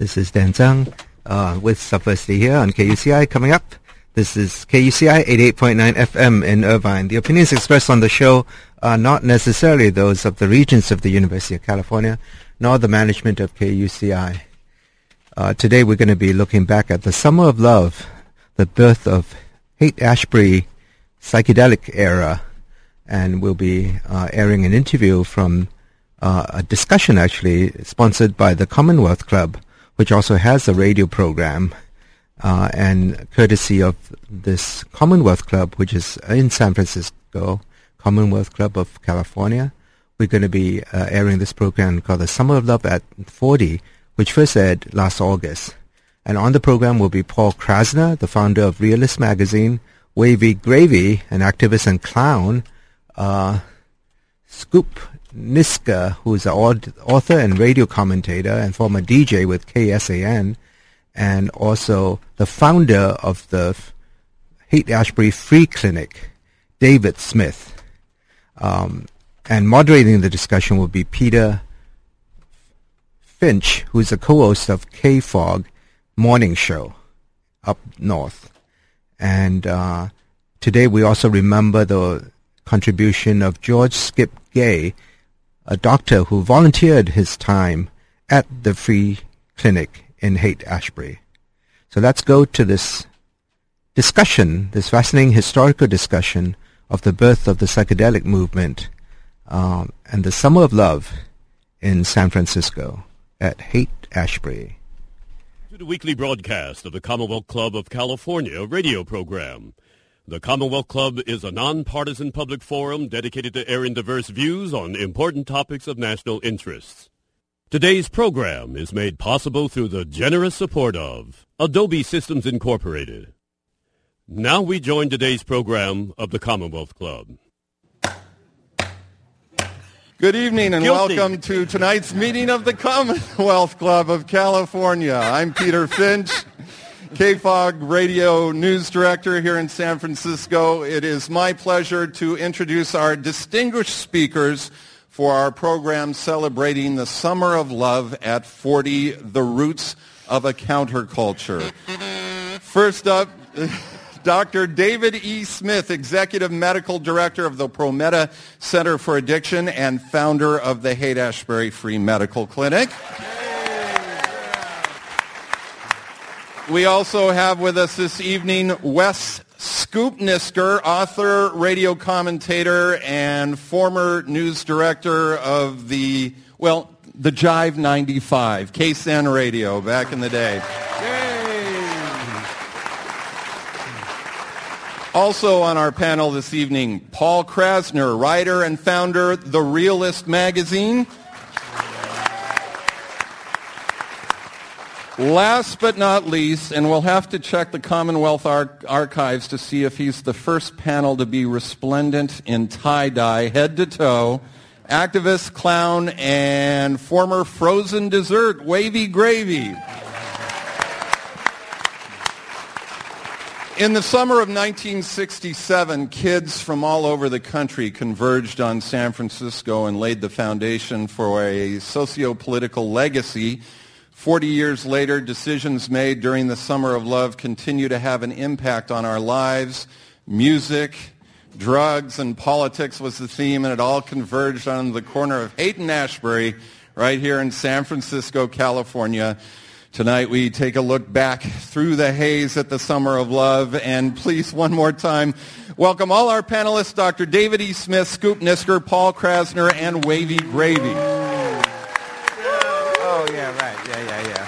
This is Dan Tsang uh, with Subversity here on KUCI. Coming up, this is KUCI 88.9 FM in Irvine. The opinions expressed on the show are not necessarily those of the regents of the University of California, nor the management of KUCI. Uh, today we're going to be looking back at the Summer of Love, the birth of Haight-Ashbury psychedelic era, and we'll be uh, airing an interview from uh, a discussion actually sponsored by the Commonwealth Club, which also has a radio program. Uh, and courtesy of this Commonwealth Club, which is in San Francisco, Commonwealth Club of California, we're going to be uh, airing this program called The Summer of Love at 40, which first aired last August. And on the program will be Paul Krassner, the founder of Realist Magazine, Wavy Gravy, an activist and clown, uh, Scoop Nisker, who's an author and radio commentator and former DJ with KSAN, and also the founder of the Haight-Ashbury Free Clinic, David Smith. Um, and moderating the discussion will be Peter Finch, who's a co-host of K-Fog Morning Show up north. And uh, today we also remember the contribution of George Skip Gay, a doctor who volunteered his time at the free clinic in Haight-Ashbury. So let's go to this discussion, this fascinating historical discussion of the birth of the psychedelic movement um, and the Summer of Love in San Francisco at Haight-Ashbury. To the weekly broadcast of the Commonwealth Club of California radio program. The Commonwealth Club is a nonpartisan public forum dedicated to airing diverse views on important topics of national interest. Today's program is made possible through the generous support of Adobe Systems Incorporated. Now we join today's program of the Commonwealth Club. Good evening and Guilty. welcome to tonight's meeting of the Commonwealth Club of California. I'm Peter Finch. KFOG Radio News Director here in San Francisco. It is my pleasure to introduce our distinguished speakers for our program celebrating the Summer of Love at 40, The Roots of a Counterculture. First up, Dr. David E. Smith, Executive Medical Director of the Prometa Center for Addiction and founder of the Haight-Ashbury Free Medical Clinic. We also have with us this evening Wes Scoop Nisker, author, radio commentator, and former news director of the, well, the Jive 95, KSAN Radio back in the day. Also on our panel this evening, Paul Krassner, writer and founder The Realist Magazine. Last but not least, and we'll have to check the Commonwealth Ar- archives to see if he's the first panel to be resplendent in tie-dye, head to toe, activist, clown, and former frozen dessert, Wavy Gravy. In the summer of 1967, kids from all over the country converged on San Francisco and laid the foundation for a socio-political legacy 40 years later, decisions made during the Summer of Love continue to have an impact on our lives. Music, drugs, and politics was the theme, and it all converged on the corner of Haight-Ashbury right here in San Francisco, California. Tonight we take a look back through the haze at the Summer of Love. And please, one more time, welcome all our panelists, Dr. David E. Smith, Scoop Nisker, Paul Krassner, and Wavy Gravy. Oh, yeah, right. Yeah, yeah, yeah.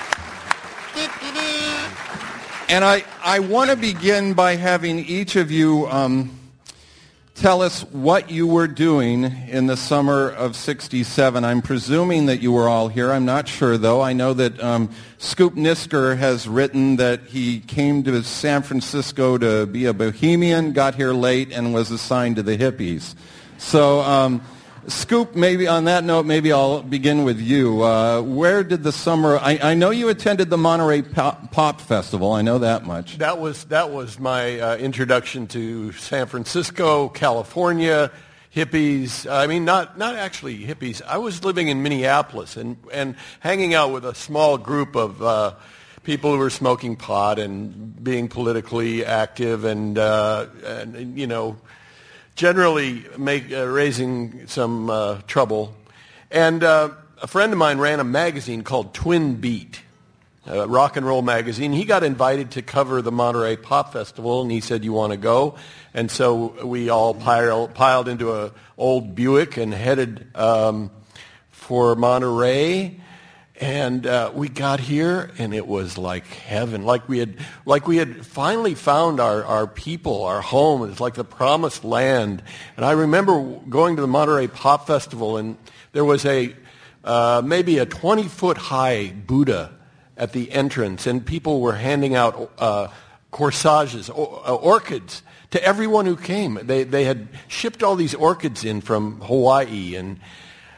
And I, I want to begin by having each of you um, tell us what you were doing in the summer of 67. I'm presuming that you were all here. I'm not sure, though. I know that um, Scoop Nisker has written that he came to San Francisco to be a bohemian, got here late, and was assigned to the hippies. So... Um, Scoop, maybe on that note, maybe I'll begin with you. Uh, where did the summer? I, I, know you attended the Monterey Pop, Pop, Festival. I know that much. That was that was my uh, introduction to San Francisco, California. hippies. I mean, not not actually hippies. I was living in Minneapolis and and hanging out with a small group of uh, people who were smoking pot and being politically active and uh, and you know generally make uh, raising some uh, trouble. And uh, a friend of mine ran a magazine called Twin Beat. A rock and roll magazine. He got invited to cover the Monterey Pop Festival, and he said, "You want to go?" And so we all piled, piled into a old Buick and headed um, for Monterey. And uh, we got here, and it was like heaven. Like we had, like we had finally found our, our people, our home. It's like the promised land. And I remember going to the Monterey Pop Festival, and there was a uh, maybe a 20 foot high Buddha at the entrance, and people were handing out uh, corsages, or, uh, orchids to everyone who came. They, they had shipped all these orchids in from Hawaii. And,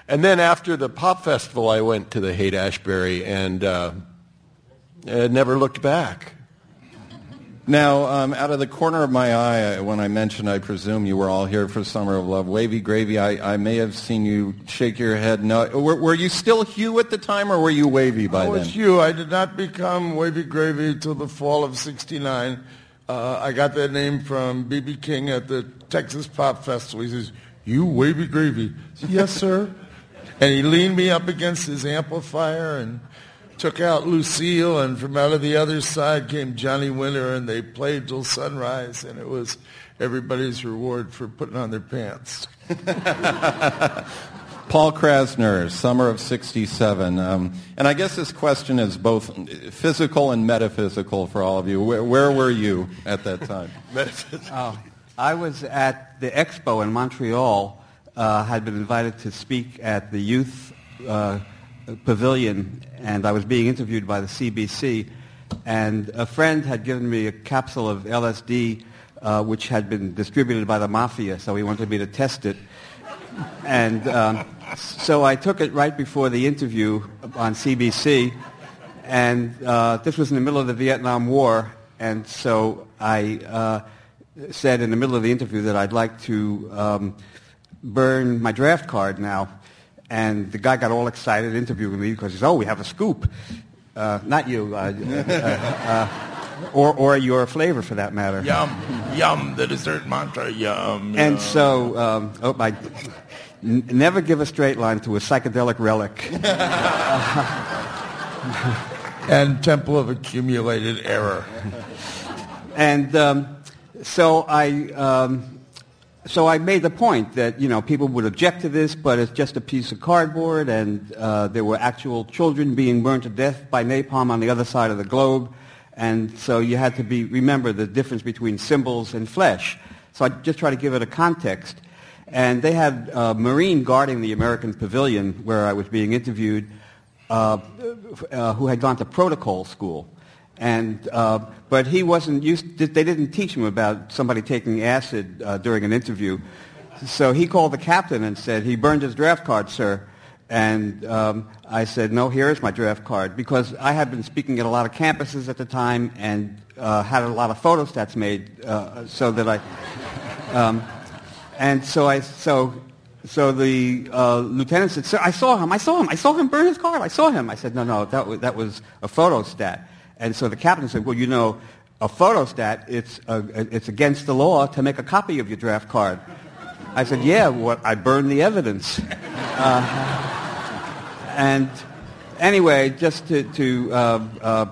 and then after the pop festival, I went to the Haight-Ashbury and uh, never looked back. Now, um, out of the corner of my eye, when I mentioned, I presume you were all here for Summer of Love. Wavy Gravy, I, I may have seen you shake your head. No, were, were you still Hugh at the time, or were you Wavy by I was then? Hugh. I did not become Wavy Gravy until the fall of '69. Uh, I got that name from B.B. King at the Texas Pop Festival. He says, "You Wavy Gravy?" Said, yes, sir. And he leaned me up against his amplifier and took out Lucille, and from out of the other side came Johnny Winter, and they played till sunrise, and it was everybody's reward for putting on their pants. Paul Krassner, summer of 67. Um, and I guess this question is both physical and metaphysical for all of you. Where, where were you at that time? oh, I was at the expo in Montreal, uh, had been invited to speak at the youth uh, pavilion, and I was being interviewed by the CBC. And a friend had given me a capsule of LSD, uh, which had been distributed by the mafia, so he wanted me to test it. And um, so I took it right before the interview on CBC, and uh, this was in the middle of the Vietnam War, and so I uh, said in the middle of the interview that I'd like to um, burn my draft card now. And the guy got all excited interviewing me because he said, oh, we have a scoop. Uh, not you, uh, uh, uh, or, or your flavor for that matter. Yum, yum, the dessert mantra, yum. And yum. so, um, oh, I, n- never give a straight line to a psychedelic relic. and Temple of Accumulated Error. and um, so I, um, so I made the point that you know people would object to this, but it's just a piece of cardboard, and uh, there were actual children being burned to death by napalm on the other side of the globe, and so you had to be remember the difference between symbols and flesh. So I just try to give it a context. And they had a Marine guarding the American pavilion where I was being interviewed, uh, uh, who had gone to protocol school. And, uh, but he wasn't used, to, they didn't teach him about somebody taking acid uh, during an interview. So he called the captain and said, he burned his draft card, sir. And um, I said, no, here is my draft card. Because I had been speaking at a lot of campuses at the time and uh, had a lot of photostats made uh, so that I... Um, and so I, so, so the uh, lieutenant said, sir, I saw him, I saw him, I saw him burn his card, I saw him. I said, no, no, that that was a photostat. And so the captain said, well, you know, a photostat, it's, a, it's against the law to make a copy of your draft card. I said, yeah, well, I burned the evidence. Uh, and anyway, just to, to uh, uh,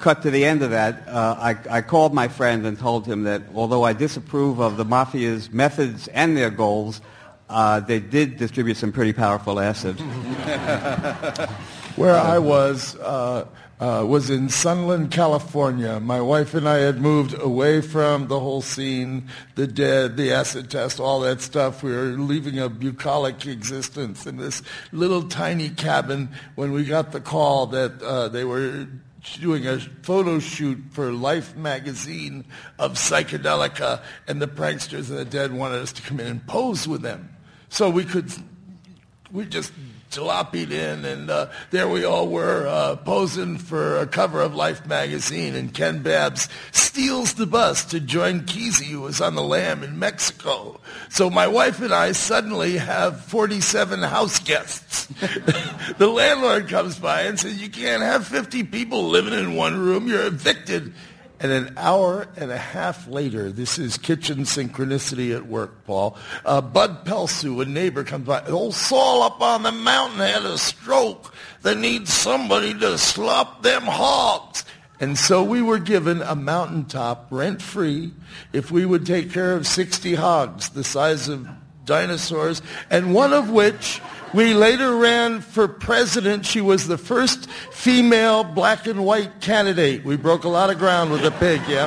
cut to the end of that, uh, I, I, called my friend and told him that although I disapprove of the mafia's methods and their goals, uh, they did distribute some pretty powerful acid. Where I was uh, uh, was in Sunland, California. My wife and I had moved away from the whole scene, the dead, the acid test, all that stuff. We were leaving a bucolic existence in this little tiny cabin when we got the call that uh, they were doing a photo shoot for Life magazine of psychedelica, and the pranksters and the dead wanted us to come in and pose with them. So we could, we just jalopied in, and uh, there we all were uh, posing for a cover of Life magazine, and Ken Babbs steals the bus to join Kesey, who was on the lam in Mexico. So my wife and I suddenly have 47 house guests. the landlord comes by and says, you can't have 50 people living in one room. You're evicted. And an hour and a half later, this is kitchen synchronicity at work, Paul. Uh, Bud Pelsu, a neighbor, comes by. Old Saul up on the mountain had a stroke. They need somebody to slop them hogs. And so we were given a mountaintop rent-free if we would take care of 60 hogs the size of dinosaurs, and one of which we later ran for president. She was the first female black and white candidate. We broke a lot of ground with a pig, yeah.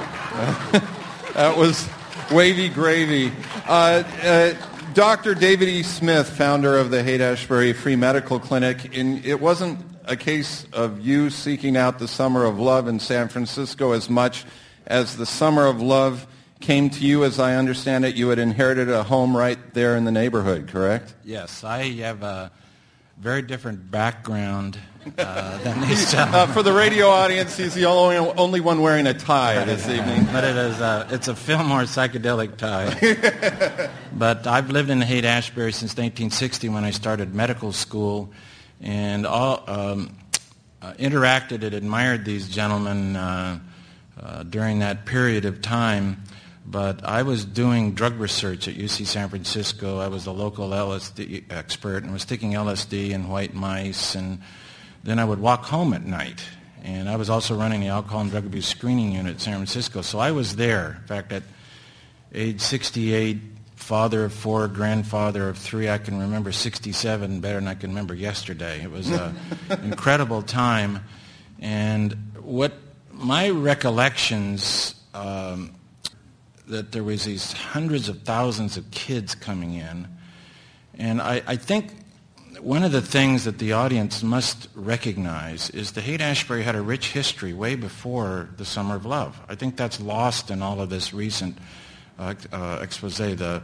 that was wavy gravy. Uh, uh, Dr. David E. Smith, founder of the Haight-Ashbury Free Medical Clinic, in, it wasn't a case of you seeking out the summer of love in San Francisco as much as the summer of love came to you, as I understand it, you had inherited a home right there in the neighborhood, correct? Yes, I have a very different background uh, than these uh, for the radio audience, he's the only, only one wearing a tie this evening. But it is a, it's a Fillmore psychedelic tie. but I've lived in Haight-Ashbury since 1960 when I started medical school, and all, um, uh, interacted and admired these gentlemen uh, uh, during that period of time. But I was doing drug research at UC San Francisco. I was a local LSD expert and was taking LSD and white mice. And then I would walk home at night. And I was also running the alcohol and drug abuse screening unit at San Francisco. So I was there. In fact, at age 68, father of four, grandfather of three, I can remember 67 better than I can remember yesterday. It was an incredible time. And what my recollections um, that there was these hundreds of thousands of kids coming in. And I, I think one of the things that the audience must recognize is the Haight-Ashbury had a rich history way before the Summer of Love. I think that's lost in all of this recent uh, uh, expose. The,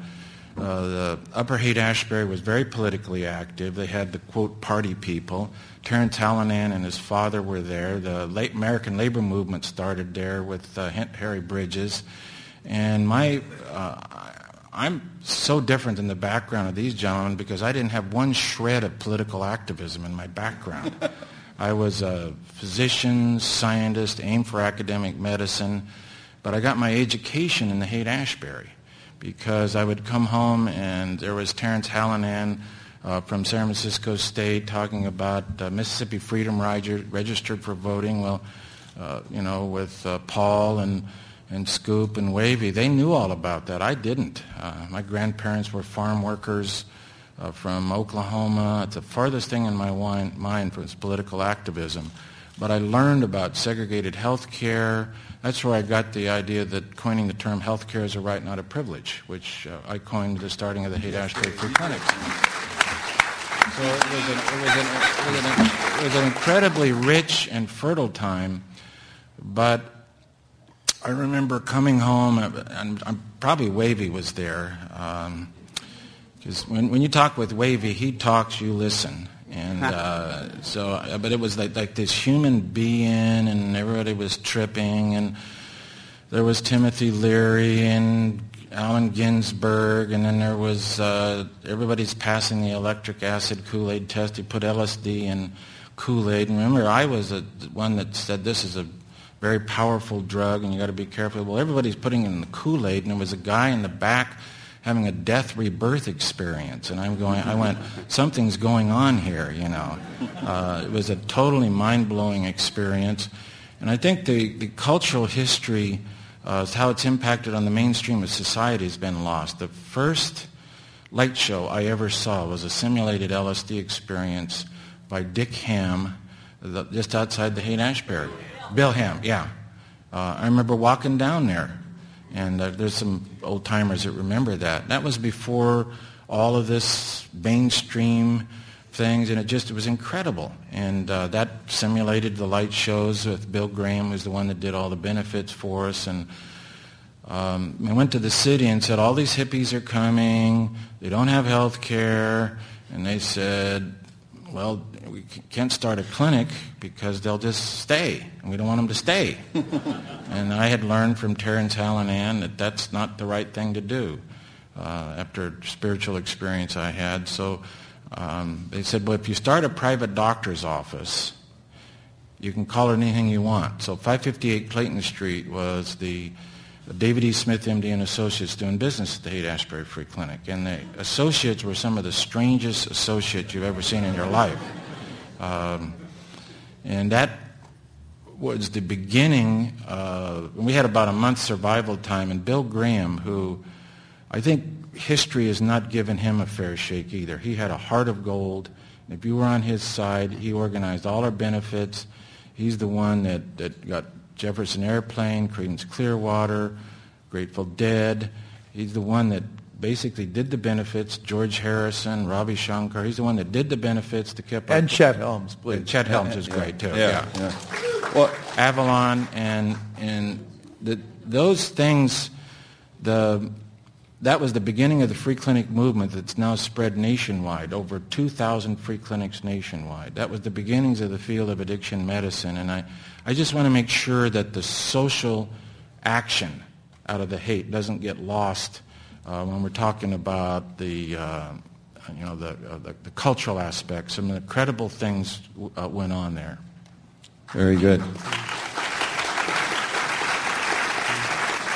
uh, the Upper Haight-Ashbury was very politically active. They had the, quote, party people. Terence Hallinan and his father were there. The late American labor movement started there with uh, Harry Bridges. And my, uh, I'm so different in the background of these gentlemen because I didn't have one shred of political activism in my background. I was a physician, scientist, aimed for academic medicine, but I got my education in the Haight-Ashbury because I would come home and there was Terence Hallinan uh, from San Francisco State talking about uh, Mississippi Freedom registered for voting. Well, uh, you know, with uh, Paul and and Scoop and Wavy, they knew all about that. I didn't. Uh, my grandparents were farm workers uh, from Oklahoma. It's the farthest thing in my mind was political activism. But I learned about segregated health care. That's where I got the idea that coining the term health care is a right, not a privilege, which uh, I coined the starting of the Haight-Ashbury Free Clinics. So it was, an, it, was an, it, was an, it was an incredibly rich and fertile time, but I remember coming home, and, probably Wavy was there. Because um, when, when you talk with Wavy, he talks, you listen. And uh, so, uh, but it was like, like this human being, and everybody was tripping, and there was Timothy Leary and Allen Ginsberg, and then there was uh, everybody's passing the electric acid Kool-Aid test. He put LSD in Kool-Aid, and remember, I was the one that said this is a very powerful drug and you got to be careful. Well, everybody's putting it in the Kool-Aid and there was a guy in the back having a death rebirth experience. And I'm going, I went, something's going on here, you know. Uh, it was a totally mind-blowing experience. And I think the, the cultural history, uh, how it's impacted on the mainstream of society has been lost. The first light show I ever saw was a simulated LSD experience by Dick Ham, the, just outside the Haight-Ashbury. Bill Ham, yeah. Uh, I remember walking down there, and uh, there's some old timers that remember that. That was before all of this mainstream things, and it just it was incredible. And uh, that simulated the light shows with Bill Graham, who's the one that did all the benefits for us. And um, I went to the city and said, all these hippies are coming. They don't have health care. And they said, well, we can't start a clinic because they'll just stay, and we don't want them to stay. and I had learned from Terence Hallinan that that's not the right thing to do uh, after spiritual experience I had. So um, they said, well, if you start a private doctor's office, you can call it anything you want. So 558 Clayton Street was the David E. Smith, MD, and Associates doing business at the Haight-Ashbury Free Clinic. And the associates were some of the strangest associates you've ever seen in your life. Um, and that was the beginning. Uh, we had about a month's survival time, and Bill Graham, who I think history has not given him a fair shake either. He had a heart of gold. If you were on his side, he organized all our benefits. He's the one that, that got Jefferson Airplane, Creedence Clearwater, Grateful Dead. He's the one that basically did the benefits. George Harrison, Ravi Shankar. He's the one that did the benefits to keep and Chet Helms, please. And Chet Helms is great too. Yeah, yeah. yeah. Well, Avalon and and the, those things, the that was the beginning of the free clinic movement that's now spread nationwide, over 2,000 free clinics nationwide. That was the beginnings of the field of addiction medicine. And I, I just want to make sure that the social action out of the Haight doesn't get lost uh, when we're talking about the, uh, you know, the, uh, the, the, cultural aspects. Some incredible things uh, went on there. Very good.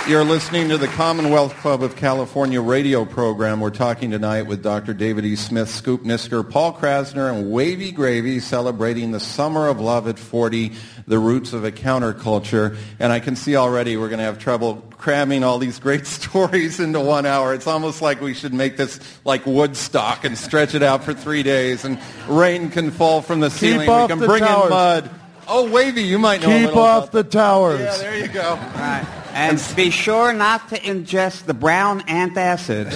You're listening to the Commonwealth Club of California radio program. We're talking tonight with Dr. David E. Smith, Scoop Nisker, Paul Krassner, and Wavy Gravy celebrating the Summer of Love at 40, the roots of a counterculture. And I can see already we're going to have trouble cramming all these great stories into one hour. It's almost like we should make this like Woodstock and stretch it out for three days, and rain can fall from the ceiling. Keep off we can bring towers. in mud. Oh, Wavy, you might know. Keep off the towers. Yeah, there you go. Right. And be sure not to ingest the brown antacid.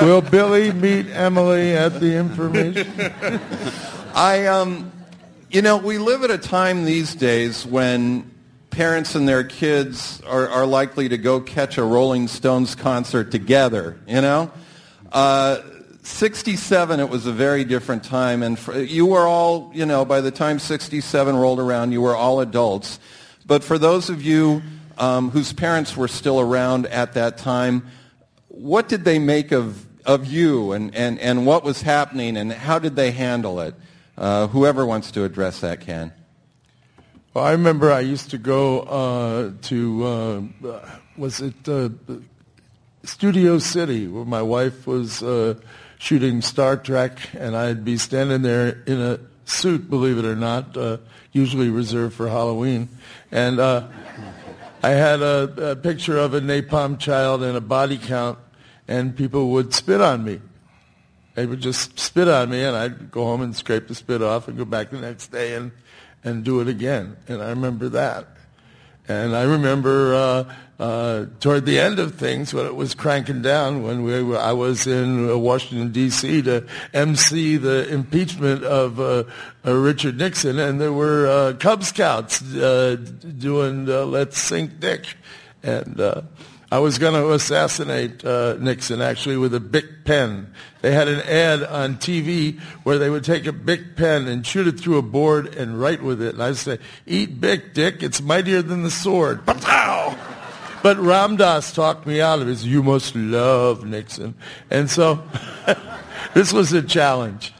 Will Billy meet Emily at the information? I, um, you know, we live at a time these days when parents and their kids are, are likely to go catch a Rolling Stones concert together, you know? Uh, 67, it was a very different time, and for, you were all, you know, by the time 67 rolled around, you were all adults. But for those of you um, whose parents were still around at that time, what did they make of, of you and, and, and what was happening and how did they handle it? Uh, whoever wants to address that can. Well, I remember I used to go uh, to, uh, was it uh, Studio City, where my wife was uh, shooting Star Trek, and I'd be standing there in a suit, believe it or not, uh, usually reserved for Halloween. And uh, I had a, a picture of a napalm child and a body count, and people would spit on me. They would just spit on me, and I'd go home and scrape the spit off and go back the next day and, and do it again. And I remember that. And I remember uh, uh, toward the end of things when it was cranking down, when we were, I was in uh, Washington D.C. to MC the impeachment of uh, uh, Richard Nixon, and there were uh, Cub Scouts doing "Let's Sink Dick," and I was going to assassinate Nixon actually with a Bic pen. They had an ad on TV where they would take a Bic pen and shoot it through a board and write with it. And I'd say, "Eat Bic, Dick. It's mightier than the sword." But Ram Dass talked me out of it. You must love Nixon. And so this was a challenge.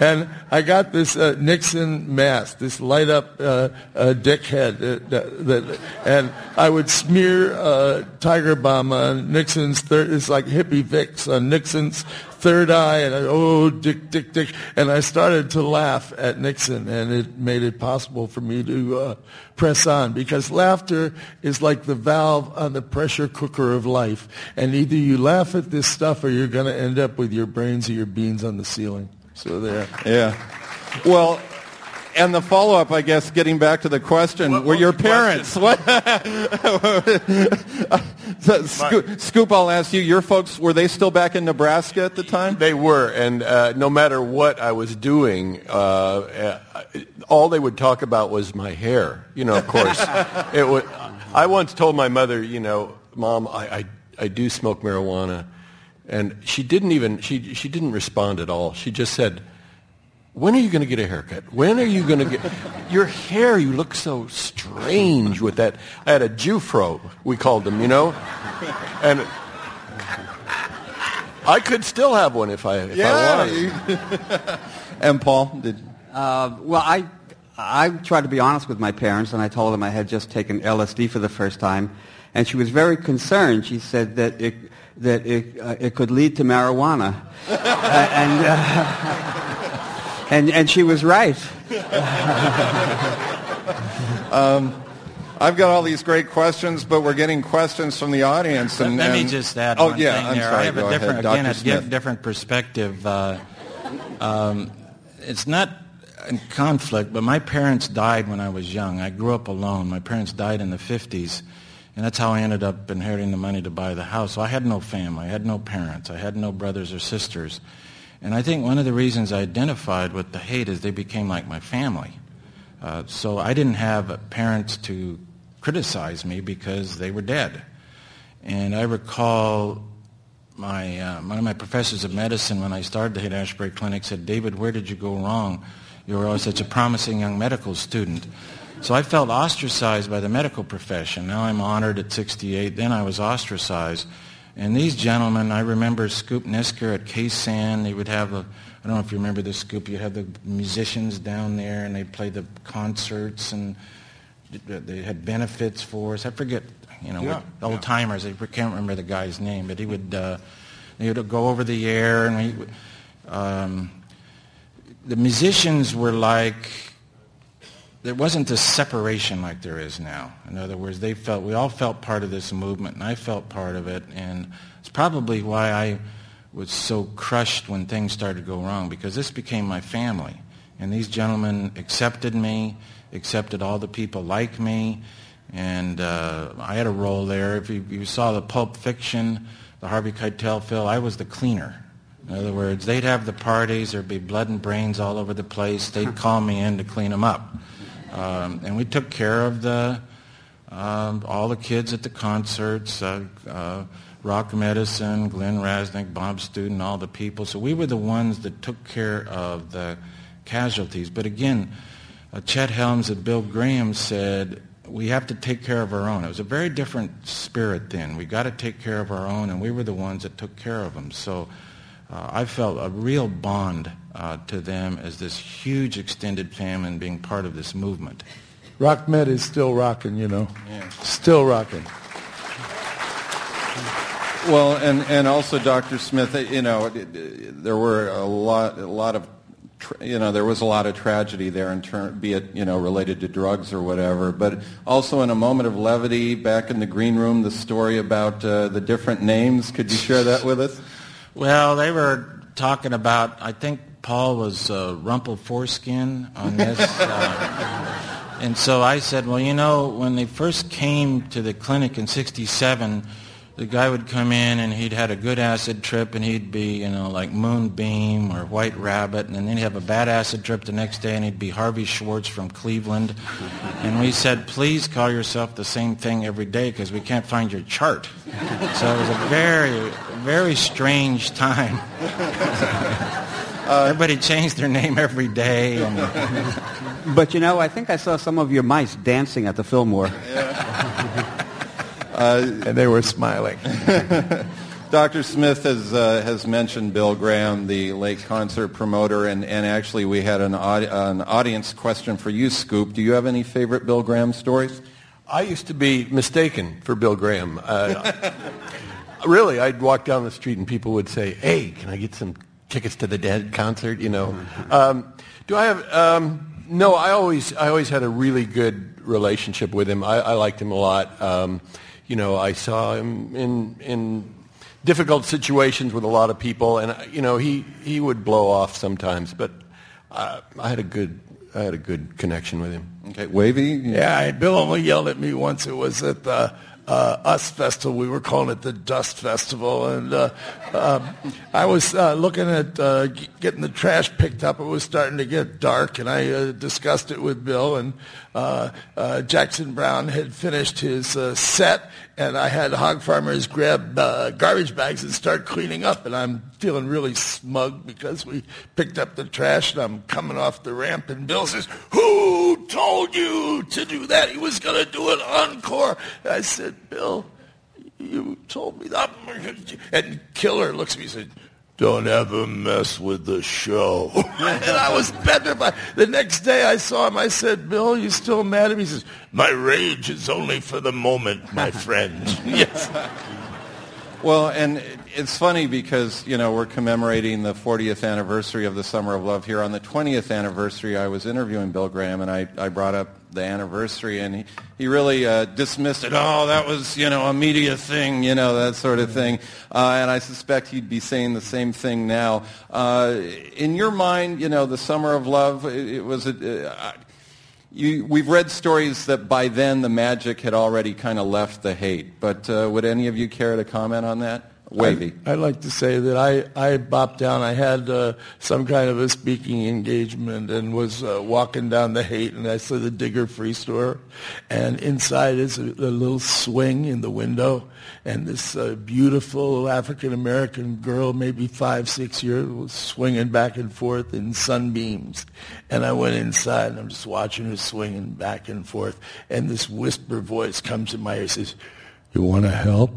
And I got this uh, Nixon mask, this light up uh, uh, dick head. That, that, and I would smear uh, Tiger Balm on Nixon's third, it's like hippie Vicks on Nixon's third eye, and I, oh, Dick, Dick, Dick. And I started to laugh at Nixon, and it made it possible for me to uh, press on because laughter is like the valve on the pressure cooker of life. And either you laugh at this stuff or you're going to end up with your brains or your beans on the ceiling. So there. Yeah. Well, and the follow-up, I guess, getting back to the question, what, were your parents? What? so, Scoop, Scoop, I'll ask you. Your folks were they still back in Nebraska at the time? They were, and uh, no matter what I was doing, uh, uh all they would talk about was my hair. You know, of course. it would, I once told my mother, you know, Mom, I, I, I do smoke marijuana, and she didn't even she she didn't respond at all. She just said when are you going to get a haircut? When are you going to get your hair? You look so strange with that. I had a Jewfro, we called them, you know, and I could still have one if I if I wanted. and Paul, did Uh, well, I, I tried to be honest with my parents, and I told them I had just taken LSD for the first time, and she was very concerned. She said that it, that it, uh, it could lead to marijuana, uh, and, uh, and and she was right. I've got all these great questions, but we're getting questions from the audience. Let, And, let me and- just add oh, one yeah, thing I'm there. sorry. I have Go a different, ahead, again, a Smith. different perspective. Uh, um, it's not in conflict, but my parents died when I was young. I grew up alone. My parents died in the 50s, and that's how I ended up inheriting the money to buy the house. So I had no family. I had no parents. I had no brothers or sisters. And I think one of the reasons I identified with the Haight is they became like my family. Uh, so I didn't have parents to criticize me because they were dead. And I recall my, uh, one of my professors of medicine when I started the Haight-Ashbury Clinic said, David, where did you go wrong? You were always such a promising young medical student. So I felt ostracized by the medical profession. Now I'm honored at 68. Then I was ostracized. And these gentlemen, I remember Scoop Nisker at KSAN. They would have a, I don't know if you remember this, Scoop. You'd have the musicians down there, and they'd play the concerts, and they had benefits for us. I forget, you know, Yeah. old timers. I can't remember the guy's name, but he would, uh, he would go over the air, and we, um, the musicians were like there wasn't this separation like there is now. In other words, they felt we all felt part of this movement, and I felt part of it, and it's probably why I was so crushed when things started to go wrong because this became my family, and these gentlemen accepted me, accepted all the people like me, and uh, I had a role there. If you, you saw the Pulp Fiction, the Harvey Keitel film, I was the cleaner. In other words, they'd have the parties, there'd be blood and brains all over the place. They'd call me in to clean them up. Um, and we took care of the um, all the kids at the concerts, uh, uh, Rock Medicine, Glenn Rasnick, Bob Student, all the people. So we were the ones that took care of the casualties. But again, uh, Chet Helms and Bill Graham said we have to take care of our own. It was a very different spirit then. We got to take care of our own, and we were the ones that took care of them. So uh, I felt a real bond uh, to them as this huge extended family and being part of this movement. Rock Med is still rocking, you know. Still rocking. Well, and, and also, Dr. Smith, you know, it- it- there were a lot, a lot of, you know, there was a lot of tragedy there in term, be it, you know, related to drugs or whatever. But also in a moment of levity, back in the green room, the story about uh, the different names. Could you share that with us? Well, they were talking about, I think Paul was uh, Rumple Foreskin on this. Uh, and so I said, well, you know, when they first came to the clinic in 67, the guy would come in and he'd had a good acid trip and he'd be, you know, like Moonbeam or White Rabbit. And then he'd have a bad acid trip the next day and he'd be Harvey Schwartz from Cleveland. And we said, please call yourself the same thing every day because we can't find your chart. So it was a very, very strange time. Everybody changed their name every day. And But you know, I think I saw some of your mice dancing at the Fillmore. And they were smiling. Dr. Smith has, uh, has mentioned Bill Graham, the late concert promoter, and, and actually we had an, audi- an audience question for you, Scoop. Do you have any favorite Bill Graham stories? I used to be mistaken for Bill Graham. Uh, really, I'd walk down the street and people would say, "Hey, can I get some tickets to the Dead concert?" You know. Um, do I have? Um, no, I always I always had a really good relationship with him. I, I liked him a lot. Um, you know, I saw him in in difficult situations with a lot of people, and you know, he he would blow off sometimes, but uh, I had a good I had a good connection with him. Okay, Wavy? Yeah, Bill only yelled at me once. It was at the uh, US Festival. We were calling it the Dust Festival. And uh, um, I was uh, looking at uh, getting the trash picked up. It was starting to get dark, and I uh, discussed it with Bill. And uh, uh, Jackson Browne had finished his set, and I had hog farmers grab uh, garbage bags and start cleaning up. And I'm feeling really smug because we picked up the trash, and I'm coming off the ramp, and Bill says, "Who told you to do that? He was going to do an encore." I said, "Bill." You told me that. And Killer looks at me and said, don't ever mess with the show. and I was petrified. The next day I saw him. I said, Bill, you still mad at me? He says, my rage is only for the moment, my friend. yes. Well, and it's funny because, you know, we're commemorating the 40th anniversary of the Summer of Love here. On the 20th anniversary, I was interviewing Bill Graham, and I, I brought up the anniversary, and he, he really uh, dismissed it. Oh, that was, you know, a media thing, you know, that sort of thing. Uh, and I suspect he'd be saying the same thing now. Uh, in your mind, you know, the Summer of Love, it, it was... A, uh, you, we've read stories that by then the magic had already kind of left the Haight, but uh, would any of you care to comment on that? Wavy. I, would like to say that I, I bopped down. I had uh, some kind of a speaking engagement and was uh, walking down the Haight, and I saw the Digger Free Store, and inside is a, a little swing in the window, and this uh, beautiful African American girl, maybe five, six years, was swinging back and forth in sunbeams. And I went inside, and I'm just watching her swinging back and forth, and this whisper voice comes in my ear, says, "You want to help?"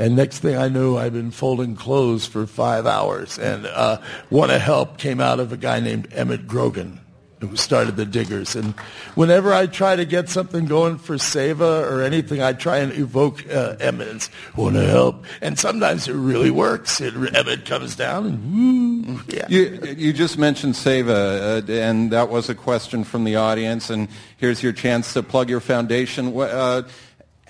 And next thing I knew, I'd been folding clothes for five hours. And uh, Want to Help came out of a guy named Emmett Grogan, who started the Diggers. And whenever I try to get something going for Seva or anything, I try and evoke uh. Want to help? And sometimes it really works. It, Emmett comes down and woo. Yeah. You, you just mentioned Seva, uh, and that was a question from the audience. And here's your chance to plug your foundation. Uh,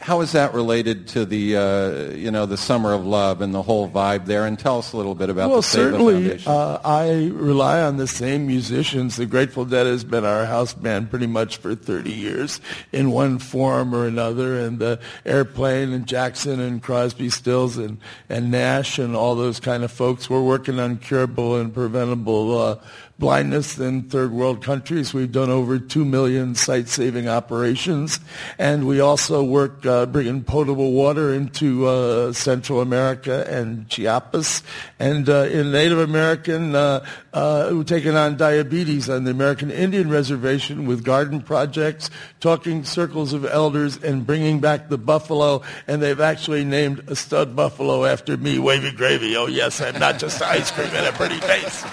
how is that related to the uh, you know the summer of love and the whole vibe there? And tell us a little bit about well, the Seva certainly, Foundation. Uh, I rely on the same musicians. The Grateful Dead has been our house band pretty much for 30 years in one form or another. And the Airplane and Jackson and Crosby, Stills and, and Nash and all those kind of folks. We're working on curable and preventable uh, blindness in third world countries. We've done over 2 million sight-saving operations. And we also work uh, bringing potable water into uh, Central America and Chiapas. And uh, in Native American, uh, uh, we're taking on diabetes on the American Indian Reservation with garden projects, talking circles of elders, and bringing back the buffalo. And they've actually named a stud buffalo after me, Wavy Gravy. Oh, yes, and not just ice cream and a pretty face.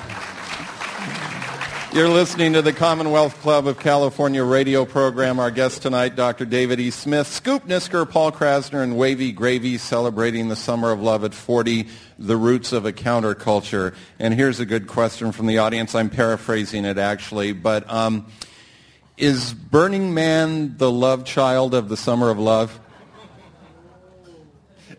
You're listening to the Commonwealth Club of California radio program. Our guest tonight, Dr. David E. Smith, Scoop Nisker, Paul Krassner, and Wavy Gravy celebrating the Summer of Love at 40, the roots of a counterculture. And here's a good question from the audience. I'm paraphrasing it actually, but um, is Burning Man the love child of the Summer of Love?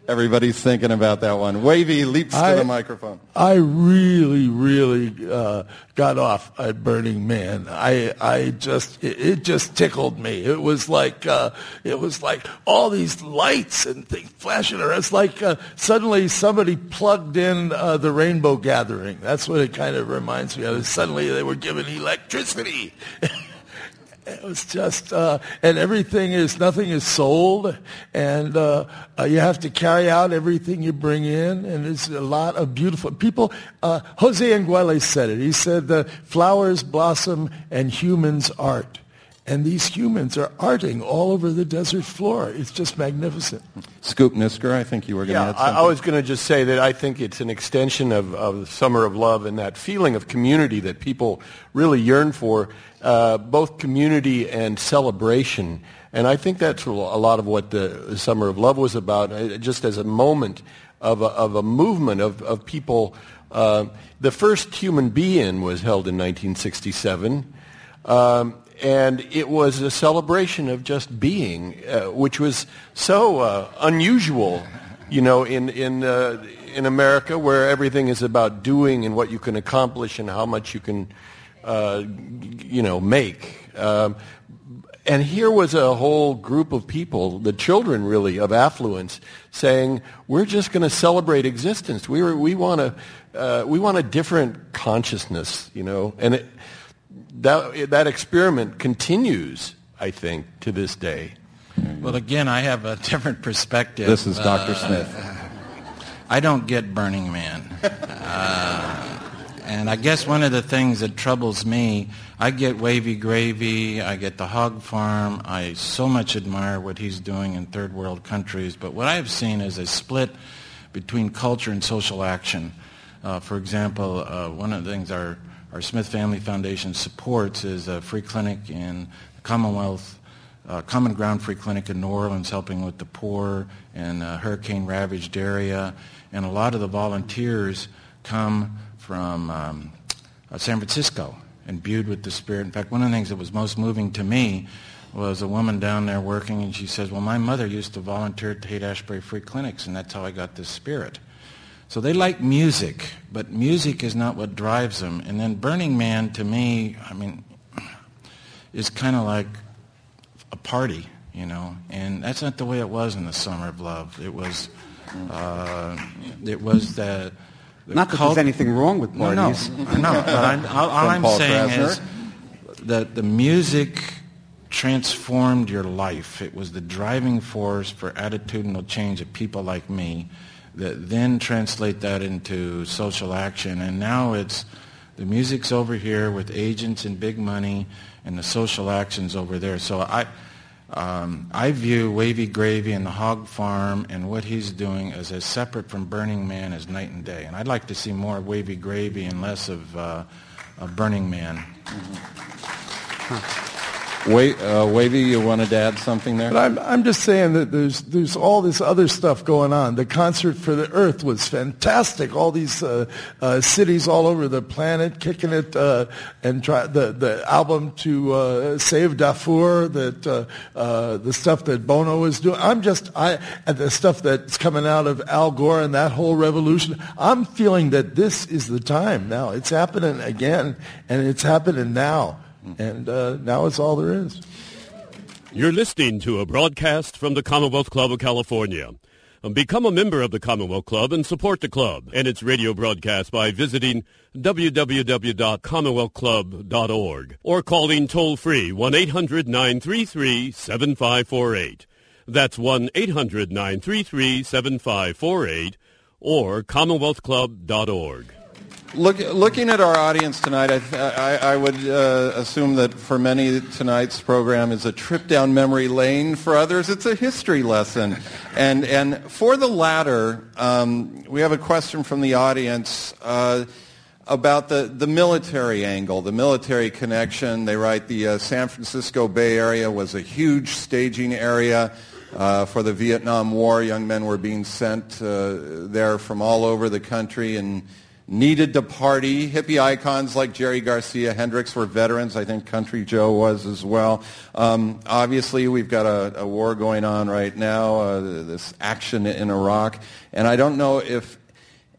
Everybody's thinking about that one. Wavy leaps I- to the microphone. I really, really uh, got off at Burning Man. I, I just, it, it just tickled me. It was like, uh, it was like all these lights and things flashing around. It's like uh, suddenly somebody plugged in uh, the Rainbow Gathering. That's what it kind of reminds me of. Suddenly they were given electricity. It was just, uh, and everything is, nothing is sold, and uh, uh, you have to carry out everything you bring in, and it's a lot of beautiful people. Uh, José Argüelles said it. He said, the flowers blossom and humans art. And these humans are arting all over the desert floor. It's just magnificent. Scoop Nisker, I think you were going to Yeah, add I, something. I was going to just say that I think it's an extension of, of the Summer of Love and that feeling of community that people really yearn for, uh, both community and celebration. And I think that's a lot of what the Summer of Love was about, uh, just as a moment of a, of a movement of, of people. Uh, the first Human Be-In was held in 1967. Um, and it was a celebration of just being, uh, which was so uh, unusual, you know, in in uh, in America, where everything is about doing and what you can accomplish and how much you can, uh, you know, make. Um, and here was a whole group of people, the children really of affluence, saying, "We're just going to celebrate existence. We we want to uh, we want a different consciousness, you know." And it, that that experiment continues, I think, to this day. Well, again, I have a different perspective. This is Dr. Uh, Smith. I don't get Burning Man. Uh, and I guess one of the things that troubles me, I get Wavy Gravy, I get the Hog Farm. I so much admire what he's doing in third world countries. But what I've seen is a split between culture and social action. Uh, for example, uh, one of the things our, our Smith Family Foundation supports is a free clinic in Commonwealth, uh, Common Ground Free Clinic in New Orleans, helping with the poor and hurricane-ravaged area. And a lot of the volunteers come from um, uh, San Francisco, imbued with the Spirit. In fact, one of the things that was most moving to me was a woman down there working, and she says, well, my mother used to volunteer at the Haight-Ashbury Free Clinics, and that's how I got this Spirit. So they like music, but music is not what drives them. And then Burning Man, to me, I mean, is kind of like a party, you know. And that's not the way it was in the Summer of Love. It was, uh, it was the not that cult- there's anything wrong with parties. No, no. no but I, all, all I'm Paul saying Krassner. is that the music transformed your life. It was the driving force for attitudinal change of people like me that then translate that into social action. And now it's the music's over here with agents and big money, and the social action's over there. So I, um, I view Wavy Gravy and the Hog Farm and what he's doing as, as separate from Burning Man as night and day. And I'd like to see more Wavy Gravy and less of, uh, Burning Man. Mm-hmm. Huh. Wait, uh, Wavy, you wanted to add something there? But I'm, I'm just saying that there's, there's all this other stuff going on. The Concert for the Earth was fantastic. All these uh, uh, cities all over the planet kicking it uh, and try, the, the album to uh, save Darfur, that, uh, the stuff that Bono is doing. I'm just, I, and the stuff that's coming out of Al Gore and that whole revolution. I'm feeling that this is the time now. It's happening again, and it's happening now. And uh, now it's all there is. You're listening to a broadcast from the Commonwealth Club of California. Um, become a member of the Commonwealth Club and support the club and its radio broadcast by visiting www.commonwealthclub.org or calling toll-free 1-800-933-7548. That's 1-800-933-7548 or commonwealthclub.org. Look, looking at our audience tonight, I, I, I would uh, assume that for many tonight's program is a trip down memory lane. For others, it's a history lesson. And, and for the latter, um, we have a question from the audience uh, about the, the military angle, the military connection. They write the uh, San Francisco Bay Area was a huge staging area. Uh, for the Vietnam War, young men were being sent uh, there from all over the country and needed to party. Hippie icons like Jerry Garcia Hendrix were veterans. I think Country Joe was as well. Um, obviously, we've got a, a, war going on right now, uh, this action in Iraq. And I don't know if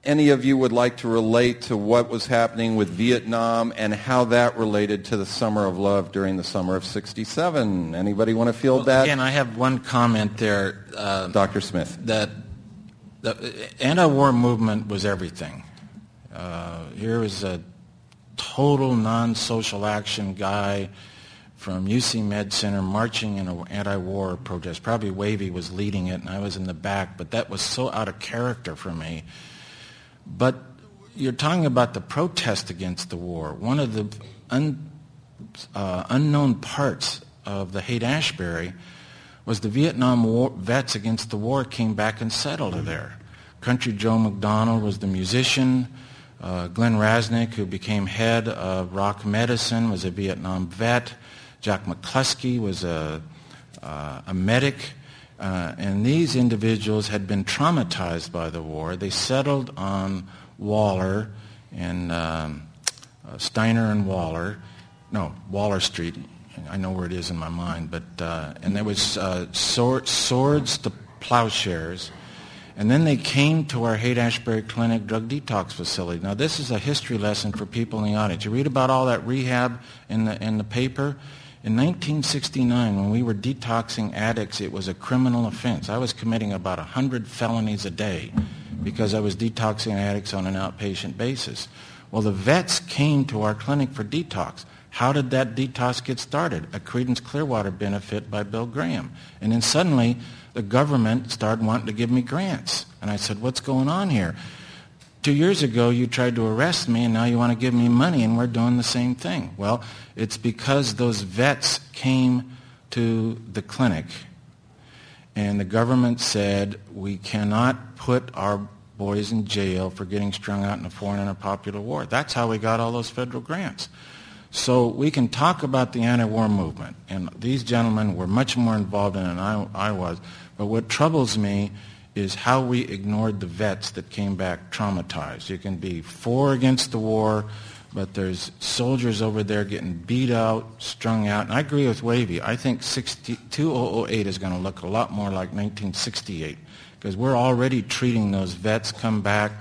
any of you would like to relate to what was happening with Vietnam and how that related to the Summer of Love during the summer of 67. Anybody want to field well, that? Again, I have one comment there. Uh, Dr. Smith. That the anti-war movement was everything. Uh, here is a total non-social action guy from UC Med Center marching in an anti-war protest. Probably Wavy was leading it and I was in the back, but that was so out of character for me. But you're talking about the protest against the war. One of the un, uh, unknown parts of the Haight-Ashbury was the Vietnam war, vets against the war came back and settled there. Country Joe McDonald was the musician. Uh, Glenn Rasnick, who became head of rock medicine, was a Vietnam vet. Jack McCluskey was a, uh, a medic. Uh, and these individuals had been traumatized by the war. They settled on Waller and um, uh, Steiner and Waller. No, Waller Street. I know where it is in my mind. But, uh, and there was uh, sword, swords to plowshares and then they came to our Haight-Ashbury Clinic drug detox facility. Now, this is a history lesson for people in the audience. You read about all that rehab in the, in the paper. In 1969, when we were detoxing addicts, it was a criminal offense. I was committing about 100 felonies a day because I was detoxing addicts on an outpatient basis. Well, the vets came to our clinic for detox. How did that detox get started? A Creedence Clearwater benefit by Bill Graham. And then suddenly the government started wanting to give me grants. And I said, what's going on here? Two years ago, you tried to arrest me, and now you want to give me money, and we're doing the same thing. Well, it's because those vets came to the clinic, and the government said, we cannot put our boys in jail for getting strung out in a foreign and a popular war. That's how we got all those federal grants. So we can talk about the anti-war movement, and these gentlemen were much more involved in it than I, I was. But what troubles me is how we ignored the vets that came back traumatized. You can be for against the war, but there's soldiers over there getting beat out, strung out. And I agree with Wavy. I think 60, 2008 is going to look a lot more like 1968 because we're already treating those vets come back.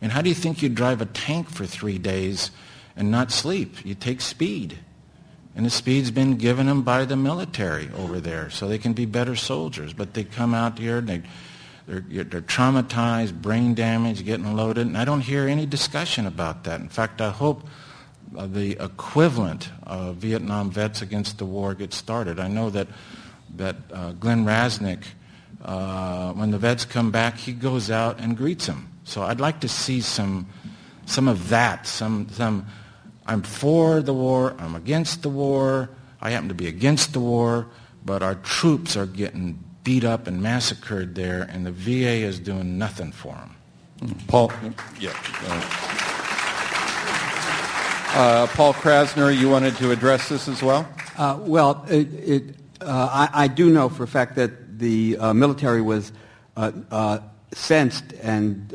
And how do you think you drive a tank for three days and not sleep? You take speed. And the speed's been given them by the military over there so they can be better soldiers. But they come out here and they they're, they're traumatized, brain damage, getting loaded, and I don't hear any discussion about that. In fact, I hope uh, the equivalent of Vietnam vets against the war gets started. I know that, that uh, Glenn Rasnick, uh, when the vets come back, he goes out and greets them. So I'd like to see some, some of that, some, some, I'm for the war, I'm against the war, I happen to be against the war, but our troops are getting beat up and massacred there, and the VA is doing nothing for them. Paul, yeah. Uh, Paul Krassner, you wanted to address this as well? Uh, well, it, it, uh, I, I, do know for a fact that the uh, military was uh, uh, sensed and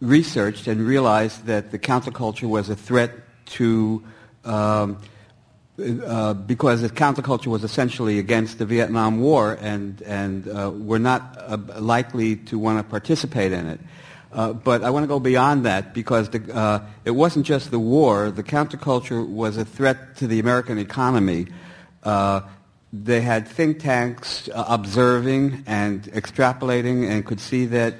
researched and realized that the counterculture was a threat to um, uh, because the counterculture was essentially against the Vietnam War and, and uh, were not uh, likely to want to participate in it. Uh, but I want to go beyond that because the, uh, it wasn't just the war. The counterculture was a threat to the American economy. they had think tanks observing and extrapolating and could see that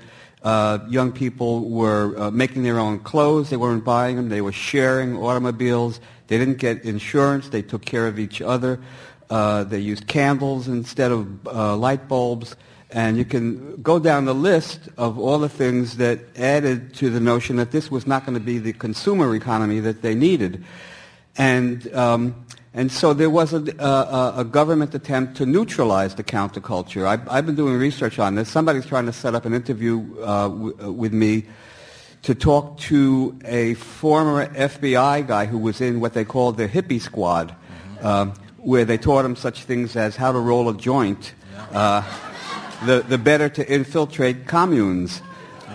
uh, young people were uh, making their own clothes. They weren't buying them. They were sharing automobiles. They didn't get insurance. They took care of each other. Uh, they used candles instead of uh, light bulbs. And you can go down the list of all the things that added to the notion that this was not going to be the consumer economy that they needed. And, um, and so there was a, a, a, government attempt to neutralize the counterculture. I've, I've, been doing research on this. Somebody's trying to set up an interview uh, w- uh, with me to talk to a former FBI guy who was in what they called the hippie squad, uh, where they taught him such things as how to roll a joint, uh, the, the better to infiltrate communes.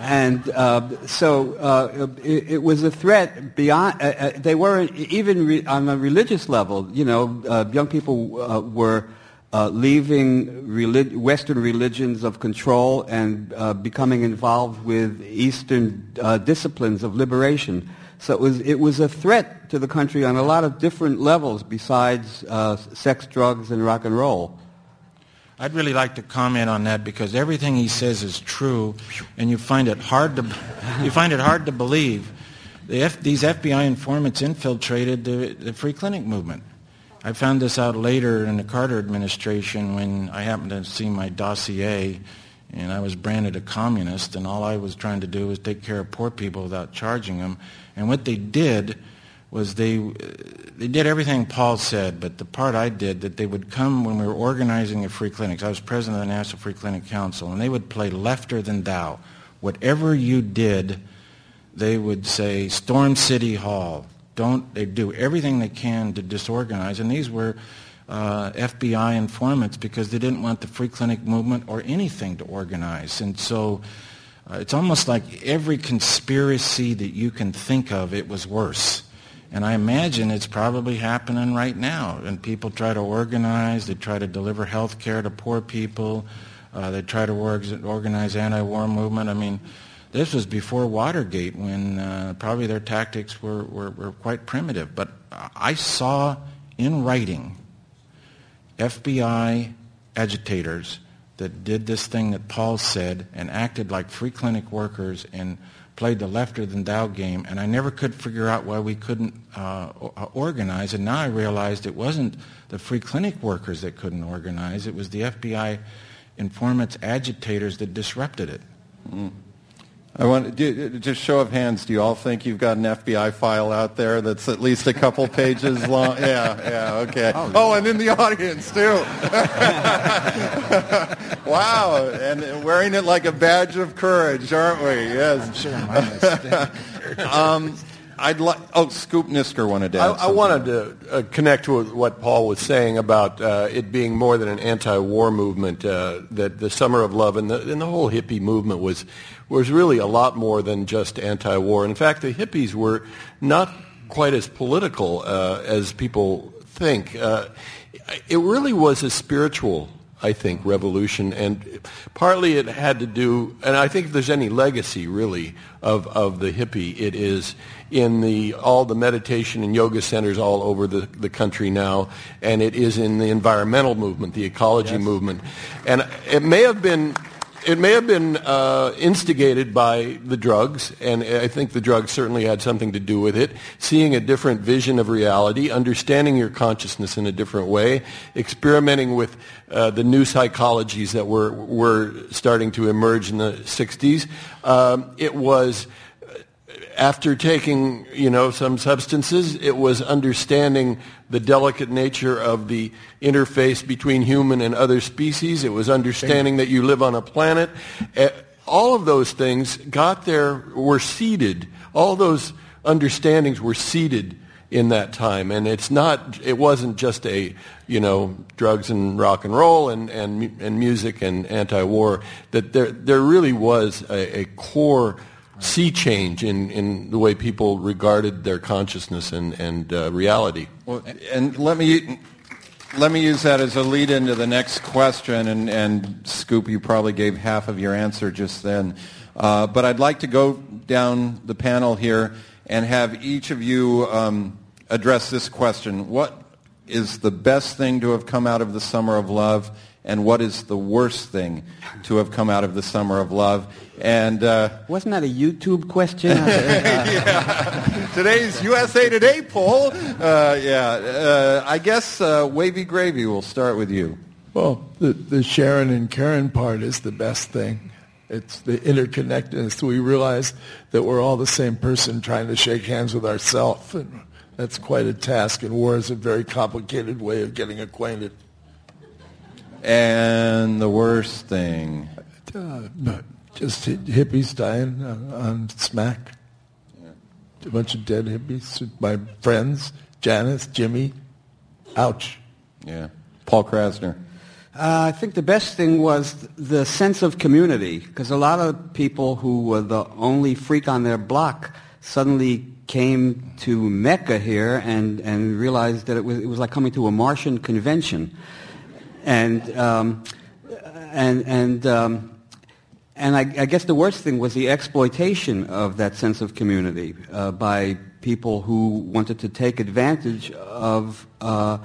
And uh, so uh, it, it, was a threat beyond, uh, uh, they weren't, even re- on a religious level, you know, young people were uh, leaving relig- Western religions of control and uh, becoming involved with Eastern uh, disciplines of liberation. So it was, it was a threat to the country on a lot of different levels besides uh, sex, drugs, and rock and roll. I'd really like to comment on that because everything he says is true, and you find it hard to, you find it hard to believe. The F, these FBI informants infiltrated the, the free clinic movement. I found this out later in the Carter administration when I happened to see my dossier and I was branded a communist and all I was trying to do was take care of poor people without charging them. And what they did was they, they did everything Paul said, but the part I did, that they would come when we were organizing the free clinics. I was president of the National Free Clinic Council, and they would play lefter than thou. Whatever you did, they would say, storm City Hall, don't they do everything they can to disorganize? And these were uh, FBI informants because they didn't want the free clinic movement or anything to organize. And so uh, it's almost like every conspiracy that you can think of, it was worse. And I imagine it's probably happening right now. And people try to organize, they try to deliver health care to poor people, uh, they try to organize anti-war movement. I mean, this was before Watergate when uh, probably their tactics were, were, were, quite primitive. But I saw in writing FBI agitators that did this thing that Paul said and acted like free clinic workers and played the lefter than thou game, and I never could figure out why we couldn't uh, organize. And now I realized it wasn't the free clinic workers that couldn't organize; it was the FBI informants, agitators that disrupted it. Mm. I want do, just show of hands. Do you all think you've got an FBI file out there that's at least a couple pages long? Yeah, yeah, okay. Oh, oh and in the audience too. wow, and wearing it like a badge of courage, aren't we? Yes. um, I'd like. Oh, Scoop Nisker wanted to. I, I, wanted to uh, connect to what Paul was saying about uh, it being more than an anti-war movement. Uh, that the Summer of Love and the, and the whole hippie movement was was really a lot more than just anti-war. In fact, the hippies were not quite as political uh, as people think. Uh, it really was a spiritual I think, revolution. And partly it had to do, and I think if there's any legacy really of, of the hippie, it is in the, all the meditation and yoga centers all over the, the country now, and it is in the environmental movement, the ecology yes. movement. And it may have been it may have been uh, instigated by the drugs, and I think the drugs certainly had something to do with it. Seeing a different vision of reality, understanding your consciousness in a different way, experimenting with uh, the new psychologies that were were starting to emerge in the '60s. Um, it was after taking, you know, some substances, it was understanding the delicate nature of the interface between human and other species. It was understanding that you live on a planet. Eh, all of those things got there, were seeded. All those understandings were seeded in that time. And it's not, it wasn't just a, you know, drugs and rock and roll and, and, and music and anti-war, that there, there really was a, a core sea change in, in the way people regarded their consciousness and, and uh, reality. Well, and let me let me use that as a lead into the next question. And, and Scoop, you probably gave half of your answer just then. Uh, but I'd like to go down the panel here and have each of you um, address this question. What is the best thing to have come out of the summer of love? And what is the worst thing to have come out of the summer of love. And uh, wasn't that a YouTube question? yeah. Today's USA Today poll. Uh, yeah, uh, I guess uh, wavy gravy. We'll start with you. Well, the, the Sharon and Karen part is the best thing. It's the interconnectedness. We realize that we're all the same person trying to shake hands with ourselves, and that's quite a task. And war is a very complicated way of getting acquainted. And the worst thing? Uh, just hippies dying on smack. Yeah. A bunch of dead hippies. My friends, Janis, Jimmy. Ouch. Yeah. Paul Krassner. Uh, I think the best thing was the sense of community, because a lot of people who were the only freak on their block suddenly came to Mecca here and, and realized that it was, it was like coming to a Martian convention and um, and and um, and I, I, guess the worst thing was the exploitation of that sense of community uh, by people who wanted to take advantage of uh,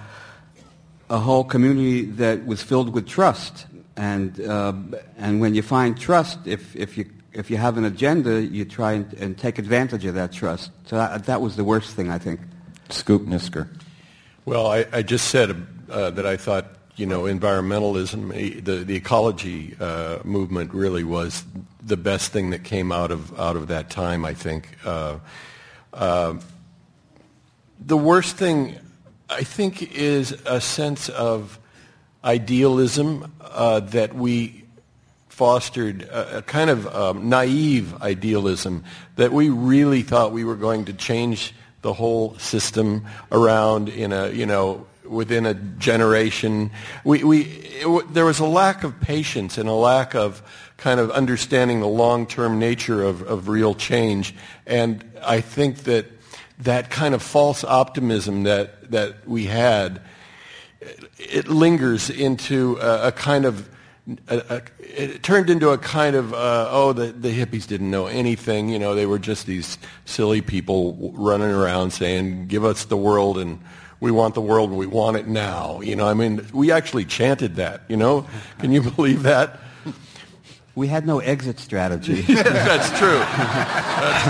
a whole community that was filled with trust. And uh, and when you find trust, if if you if you have an agenda, you try and, and take advantage of that trust. So that, that, was the worst thing, I think. Scoop Nisker. Well, I, I just said uh, that I thought you know, environmentalism, eh, the, the ecology uh, movement really was the best thing that came out of, out of that time, I think. Uh, uh, the worst thing, I think, is a sense of idealism uh, that we fostered, a, a kind of um, naive idealism that we really thought we were going to change the whole system around in a, you know, within a generation. We, we, it, there was a lack of patience and a lack of kind of understanding the long-term nature of, of real change. And I think that that kind of false optimism that, that we had, it lingers into a, a kind of a, a, it turned into a kind of uh, oh the, the hippies didn't know anything you know they were just these silly people running around saying give us the world and we want the world we want it now. You know, I mean, we actually chanted that, you know? Can you believe that? We had no exit strategy. That's true. That's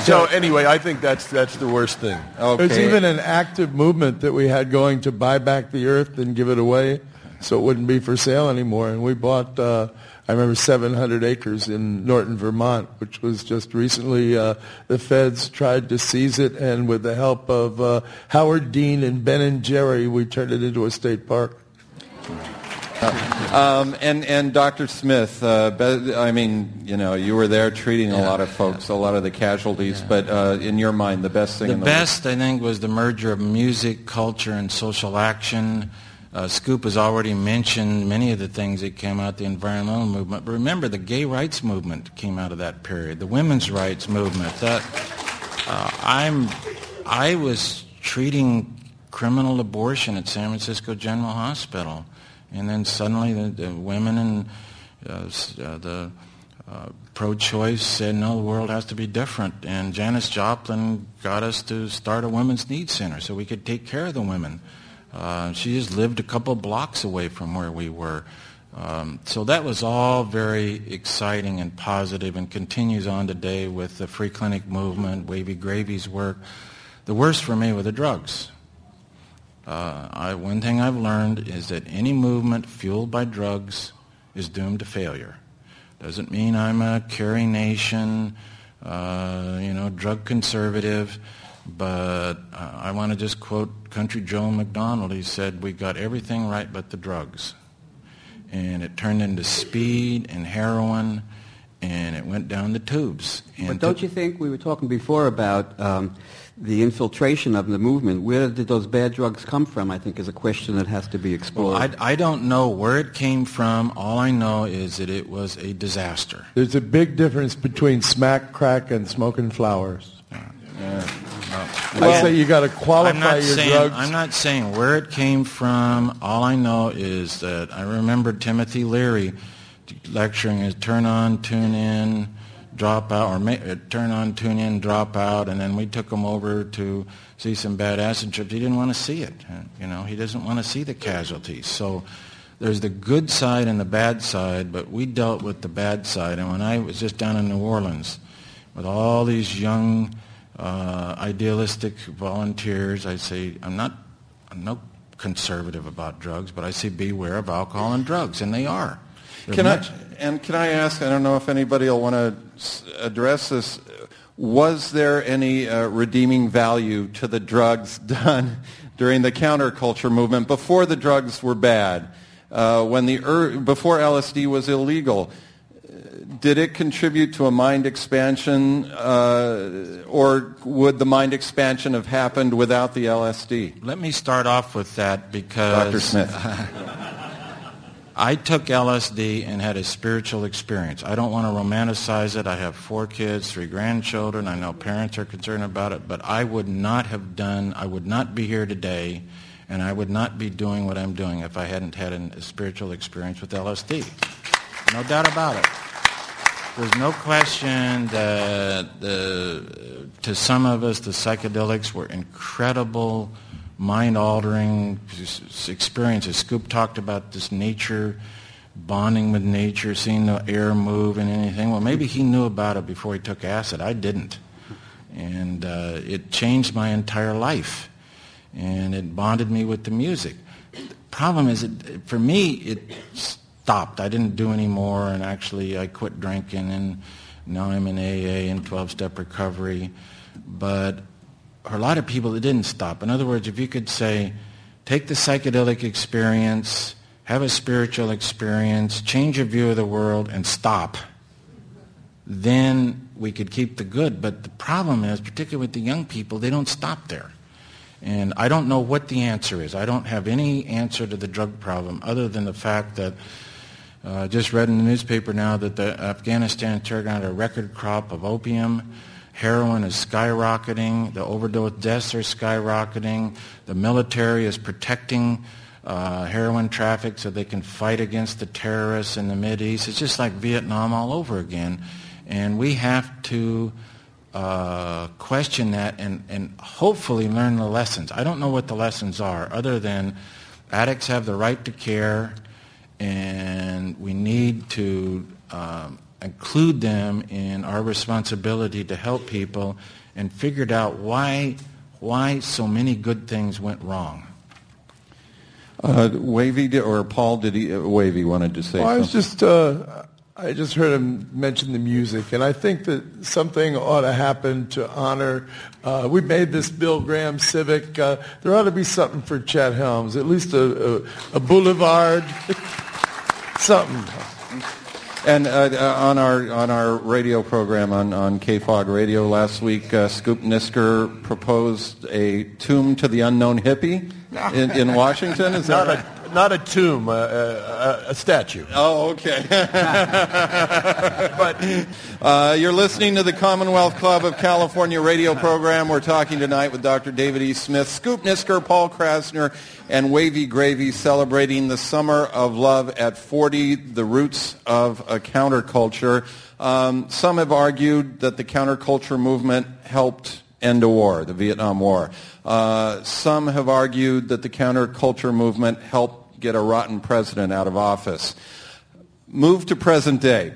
true. so anyway, I think that's that's the worst thing. Okay. There's even an active movement that we had going to buy back the earth and give it away so it wouldn't be for sale anymore. And we bought, uh, I remember, 700 acres in Norton, Vermont, which was just recently uh, the feds tried to seize it. And with the help of uh, Howard Dean and Ben and Jerry, we turned it into a state park. Um, and and Dr. Smith, uh, I mean, you know, you were there treating a Yeah, lot of folks, yeah. a lot of the casualties. But uh, in your mind, the best thing The in the best, I think, was the merger of music, culture, and social action. Uh, Scoop has already mentioned many of the things that came out of the environmental movement. But remember, the gay rights movement came out of that period. The women's rights movement. That uh, I'm, I was treating criminal abortion at San Francisco General Hospital, and then suddenly the, the women and uh, uh, the uh, pro-choice said, no, the world has to be different. And Janis Joplin got us to start a women's needs center so we could take care of the women. Uh, she just lived a couple blocks away from where we were. Um, so that was all very exciting and positive and continues on today with the free clinic movement, Wavy Gravy's work. The worst for me were the drugs. Uh, I, one thing I've learned is that any movement fueled by drugs is doomed to failure. Doesn't mean I'm a Carrie Nation, uh, you know, drug conservative, but uh, I want to just quote Country Joe McDonald. He said, we got everything right but the drugs. And it turned into speed and heroin, and it went down the tubes. And But don't to- you think we were talking before about um, the infiltration of the movement? Where did those bad drugs come from? I think is a question that has to be explored. Well, I, I don't know where it came from. All I know is that it was a disaster. There's a big difference between smack, crack, and smoking flowers. I say you got to I'm qualify not your saying drugs. I'm not saying where it came from. All I know is that I remember Timothy Leary lecturing as turn on, tune in, drop out, or ma- uh, turn on, tune in, drop out, and then we took him over to see some bad acid trips. He didn't want to see it. uh, You know, he doesn't want to see the casualties. So there's the good side and the bad side, but we dealt with the bad side. And when I was just down in New Orleans with all these young uh, idealistic volunteers, I say, I'm not, I'm no conservative about drugs, but I say beware of alcohol and drugs, and they are. They're Can I, and can I ask, I don't know if anybody will want to address this, was there any uh, redeeming value to the drugs done during the counterculture movement before the drugs were bad, uh, when the er, before LSD was illegal? Did it contribute to a mind expansion, uh, or would the mind expansion have happened without the LSD? Let me start off with that because Dr. Smith. I took LSD and had a spiritual experience. I don't want to romanticize it. I have four kids, three grandchildren. I know parents are concerned about it, but I would not have done, I would not be here today, and I would not be doing what I'm doing if I hadn't had an, a spiritual experience with LSD. No doubt about it. There's no question that the, to some of us, the psychedelics were incredible, mind-altering experiences. Scoop talked about this nature, bonding with nature, seeing the air move and anything. Well, maybe he knew about it before he took acid. I didn't. And uh, it changed my entire life. And it bonded me with the music. The problem is, it, for me, it stopped. I didn't do any more, and actually I quit drinking, and now I'm in AA and 12-step recovery. But for a lot of people, it didn't stop. In other words, if you could say, take the psychedelic experience, have a spiritual experience, change your view of the world, and stop, then we could keep the good. But the problem is, particularly with the young people, they don't stop there. And I don't know what the answer is. I don't have any answer to the drug problem other than the fact that uh, just read in the newspaper now that the Afghanistan turned out a record crop of opium. Heroin is skyrocketing. The overdose deaths are skyrocketing. The military is protecting uh, heroin traffic so they can fight against the terrorists in the Mideast. It's just like Vietnam all over again. And we have to uh, question that and, and hopefully learn the lessons. I don't know what the lessons are other than addicts have the right to care and we need to um, include them in our responsibility to help people and figured out why, why so many good things went wrong. Uh, Wavy or Paul did he? Uh, Wavy wanted to say. Well, I was just uh, I just heard him mention the music, and I think that something ought to happen to honor. Uh, we made this Bill Graham Civic. Uh, there ought to be something for Chet Helms, at least a, a, a boulevard, something. And uh, uh, on our on our radio program on, on KFOG Radio last week, uh, Scoop Nisker proposed a tomb to the unknown hippie in, in Washington. Is that right? Not a tomb, a, a, a statue. Oh, okay. but uh, you're listening to the Commonwealth Club of California radio program. We're talking tonight with Dr. David E. Smith, Scoop Nisker, Paul Krassner, and Wavy Gravy celebrating the Summer of Love at 40, the roots of a counterculture. Um, some have argued that the counterculture movement helped end a war, the Vietnam War. Uh, some have argued that the counterculture movement helped get a rotten president out of office. Move to present day.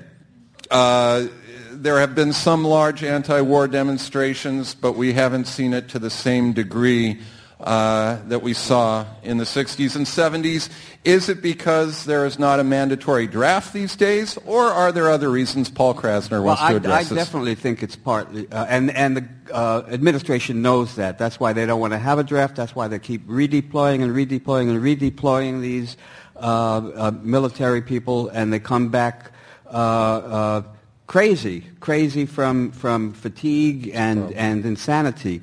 Uh, there have been some large anti-war demonstrations, but we haven't seen it to the same degree uh, that we saw in the 60s and 70s. Is it because there is not a mandatory draft these days, or are there other reasons Paul Krassner Well, wants to address I this? I definitely think it's partly, uh, and and the uh, administration knows that. That's why they don't want to have a draft. That's why they keep redeploying and redeploying and redeploying these uh, uh, military people, and they come back uh, uh, crazy, crazy from from fatigue and and insanity.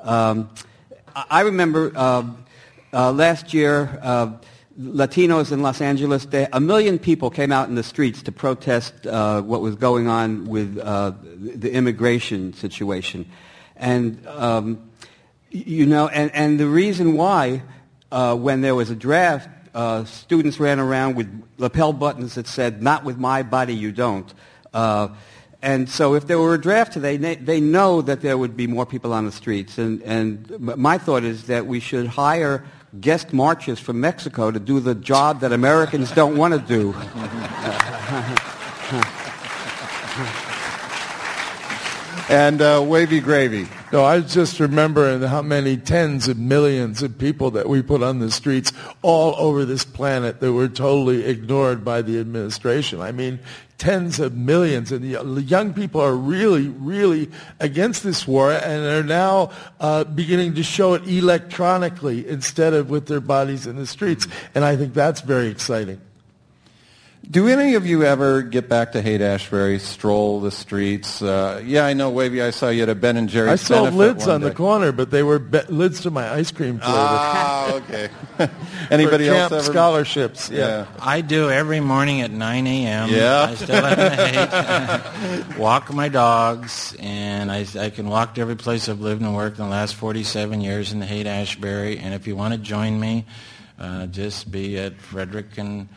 Um, I remember uh, uh, last year. Uh, Latinos in Los Angeles, they, a million people came out in the streets to protest uh, what was going on with uh, the immigration situation. And, um, you know, and, and the reason why, uh, when there was a draft, students ran around with lapel buttons that said, not with my body, you don't. And so if there were a draft today, they, they know that there would be more people on the streets. And, and my thought is that we should hire guest marchers from Mexico to do the job that Americans don't want to do. and uh, Wavy Gravy. No, I just remember how many tens of millions of people that we put on the streets all over this planet that were totally ignored by the administration. I mean, tens of millions. And the young people are really, really against this war and are now uh, beginning to show it electronically instead of with their bodies in the streets. And I think that's very exciting. Do any of you ever get back to Haight-Ashbury, stroll the streets? Uh, yeah, I know, Wavy. I saw you at a Ben and Jerry's. I sold benefit lids one on the corner, but they were be- lids to my ice cream flavor. Ah, okay. Anybody For else camp ever? scholarships? Yeah. I do every morning at 9 a.m. Yeah. I still have to walk my dogs, and I, I can walk to every place I've lived and worked in the last 47 years in the Haight-Ashbury. And if you want to join me, uh, just be at Frederick and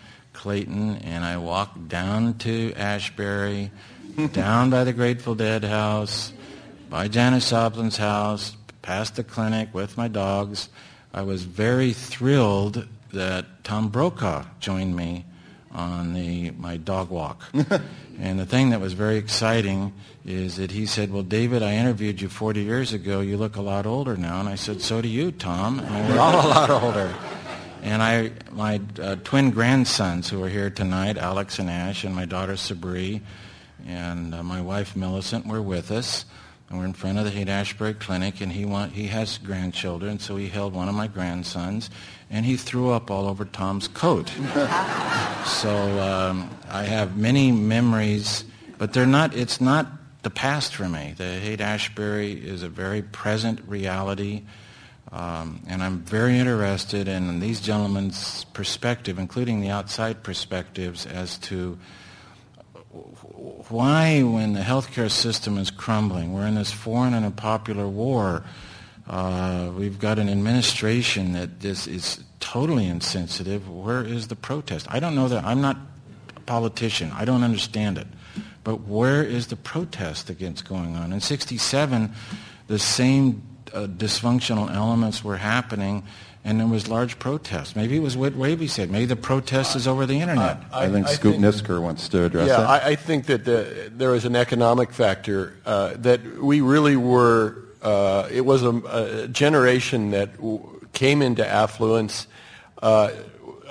Clayton, and I walked down to Ashbury, down by the Grateful Dead house, by Janis Joplin's house, past the clinic with my dogs. I was very thrilled that Tom Brokaw joined me on the my dog walk. and the thing that was very exciting is that he said, "Well, David, I interviewed you 40 years ago. You look a lot older now." And I said, "So do you, Tom. And we're all a lot older." And I, my uh, twin grandsons who are here tonight, Alex and Ash, and my daughter Sabri, and uh, my wife Millicent were with us. And we're in front of the Haight-Ashbury Clinic, and he, want, he has grandchildren, so he held one of my grandsons, and he threw up all over Tom's coat. so um, I have many memories, but they're not, it's not the past for me. The Haight-Ashbury is a very present reality. Um, and I'm very interested in these gentlemen's perspective, including the outside perspectives, as to why, when the healthcare system is crumbling, we're in this foreign and unpopular war, uh, we've got an administration that this is totally insensitive. Where is the protest? I don't know that. I'm not a politician. I don't understand it. But where is the protest against going on? In 67, the same uh, dysfunctional elements were happening and there was large protests. Maybe it was what Wavy said. Maybe the protest is over the internet. I, think I Scoop think, Nisker wants to address yeah, that. I, I think that the, there was an economic factor uh, that we really were. Uh, it was a, a, generation that w- came into affluence. Uh,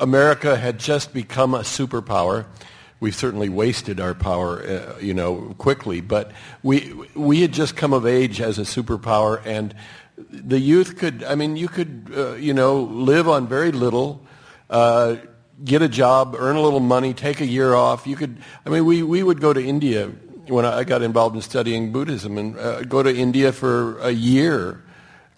America had just become a superpower. We've certainly wasted our power, uh, you know, quickly. But we we had just come of age as a superpower, and the youth could, I mean, you could, uh, you know, live on very little, uh, get a job, earn a little money, take a year off. You could, I mean, we, we would go to India when I got involved in studying Buddhism and uh, go to India for a year,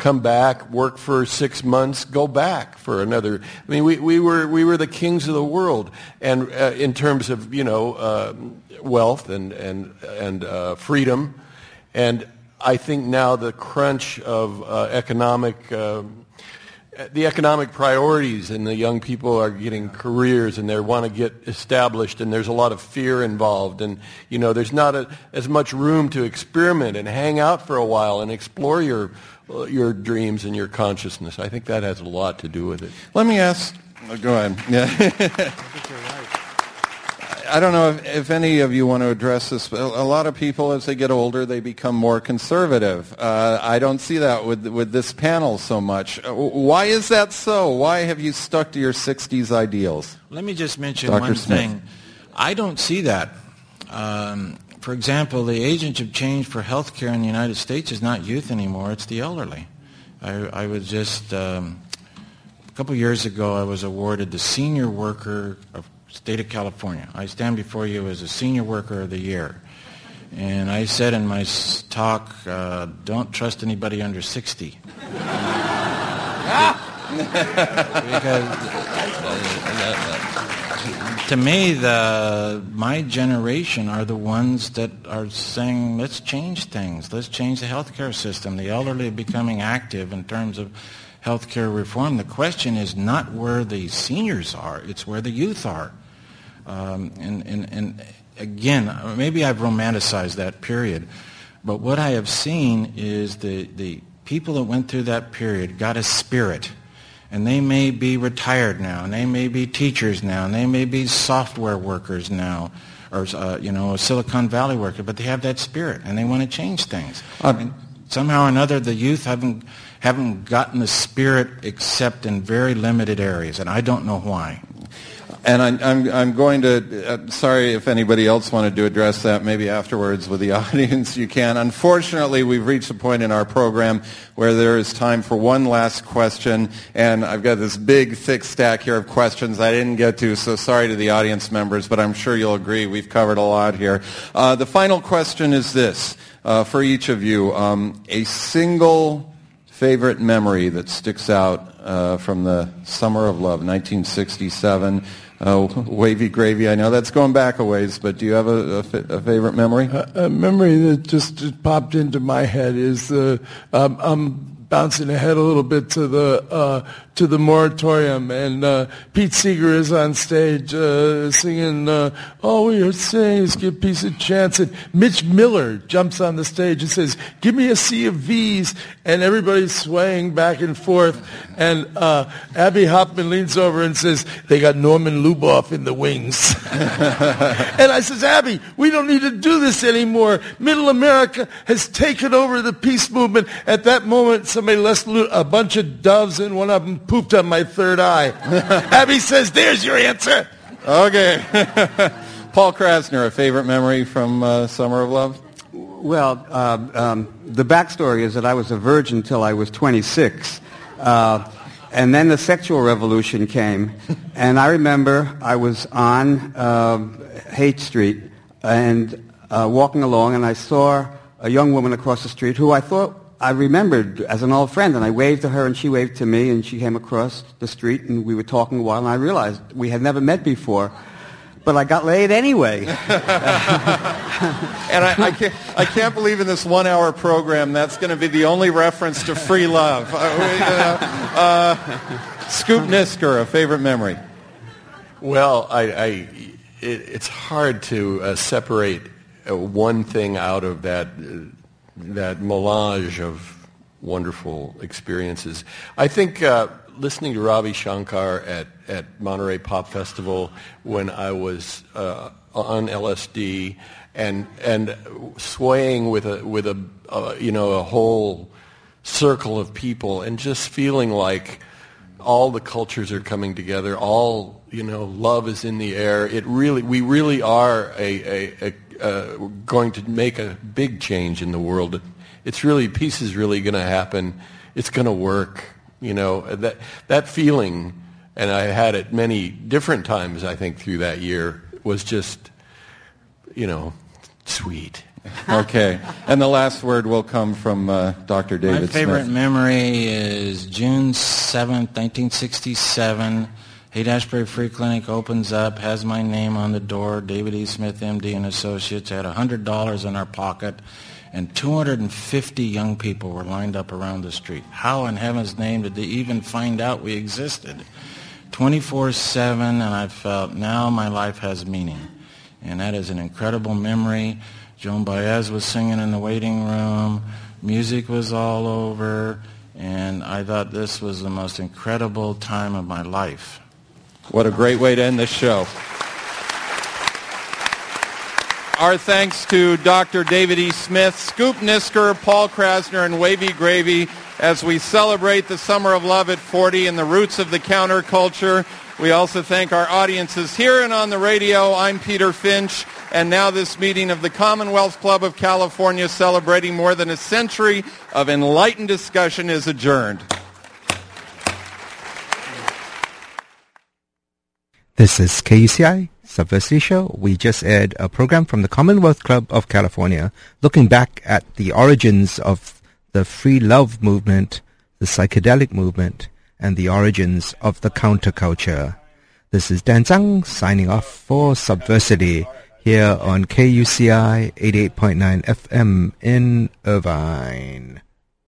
come back, work for six months, go back for another. I mean, we, we, were, we were the kings of the world. And uh, in terms of, you know, uh, wealth and, and, and uh, freedom. And I think now the crunch of uh, economic, uh, the economic priorities and the young people are getting careers and they want to get established and there's a lot of fear involved and, you know, there's not a, as much room to experiment and hang out for a while and explore your, your dreams and your consciousness. I think that has a lot to do with it. Let me ask, oh, go ahead. Yeah. I don't know if, if, any of you want to address this. But a lot of people, as they get older, they become more conservative. Uh, I don't see that with with this panel so much. Uh, why is that so? Why have you stuck to your '60s ideals? Let me just mention Dr. one Smith. thing. I don't see that. Um, for example, the agent of change for healthcare in the United States is not youth anymore; it's the elderly. I, I was just um, a couple years ago. I was awarded the Senior Worker of state of California. I stand before you as a senior worker of the year. And I said in my talk, uh, don't trust anybody under 60. because uh, to me, the, my generation are the ones that are saying, let's change things. Let's change the healthcare system. The elderly are becoming active in terms of healthcare reform. The question is not where the seniors are, it's where the youth are. Um, and, and, and again, maybe I've romanticized that period, but what I have seen is the, the people that went through that period got a spirit. And they may be retired now, and they may be teachers now, and they may be software workers now, or uh, you know, a Silicon Valley worker, but they have that spirit, and they want to change things. and somehow or another, the youth haven't haven't gotten the spirit except in very limited areas, and I don't know why. And I, I'm, I'm going to, uh, sorry if anybody else wanted to address that, maybe afterwards with the audience you can. Unfortunately, we've reached a point in our program where there is time for one last question, and I've got this big, thick stack here of questions I didn't get to, so sorry to the audience members, but I'm sure you'll agree we've covered a lot here. Uh, the final question is this uh, for each of you. Um, a single favorite memory that sticks out uh, from the Summer of Love, 1967. Uh, wavy gravy. I know that's going back a ways, but do you have a, favorite memory? A, a, memory that just popped into my head is uh, um, I'm bouncing ahead a little bit to the uh, to the moratorium, and uh, Pete Seeger is on stage uh, singing "All We Are Saying Give Peace a Chance," and Mitch Miller jumps on the stage and says, "Give me a sea of V's," and everybody's swaying back and forth, and uh, Abbie Hoffman leans over and says, "They got Norman Luboff in the wings," and I says, "Abbie, we don't need to do this anymore. Middle America has taken over the peace movement." At that moment, somebody left a bunch of doves, and one of them pooped on my third eye. Abbie says, there's your answer. Okay. Paul Krassner, a favorite memory from uh, Summer of Love? Well, uh, um, the backstory is that I was a virgin until I was 26. Uh, and then the sexual revolution came. And I remember I was on uh, Haight Street and uh, walking along, and I saw a young woman across the street who I thought I remembered as an old friend, and I waved to her, and she waved to me, and she came across the street, and we were talking a while, and I realized we had never met before. But I got laid anyway. and I, I, can't, I can't believe in this one-hour program that's going to be the only reference to free love. Uh, uh, Scoop Nisker, a favorite memory. Well, I, I it, it's hard to uh, separate uh, one thing out of that uh, that melange of wonderful experiences. I think uh, listening to Ravi Shankar at, at Monterey Pop Festival when I was uh, on LSD and and swaying with a with a uh, you know a whole circle of people and just feeling like all the cultures are coming together all you know love is in the air it really we really are a, a, a uh, going to make a big change in the world it's really peace is really going to happen it's going to work you know that that feeling and I had it many different times I think through that year was just you know sweet okay. And the last word will come from uh, Dr. David My favorite Smith. memory is June 7th, 1967. Haight-Ashbury Free Clinic opens up, has my name on the door, David E. Smith, MD and Associates, had $100 in our pocket, and 250 young people were lined up around the street. How in heaven's name did they even find out we existed? 24-7, and I felt now my life has meaning. And that is an incredible memory. Joan Baez was singing in the waiting room. Music was all over. And I thought this was the most incredible time of my life. What a great way to end this show. Our thanks to Dr. David E. Smith, Scoop Nisker, Paul Krassner, and Wavy Gravy as we celebrate the Summer of Love at 40 and the roots of the counterculture. We also thank our audiences here and on the radio. I'm Peter Finch, and now this meeting of the Commonwealth Club of California celebrating more than a century of enlightened discussion is adjourned. This is KUCI, Subversity Show. We just aired a program from the Commonwealth Club of California looking back at the origins of the free love movement, the psychedelic movement, and the origins of the counterculture. This is Dan Tsang signing off for Subversity here on KUCI 88.9 FM in Irvine.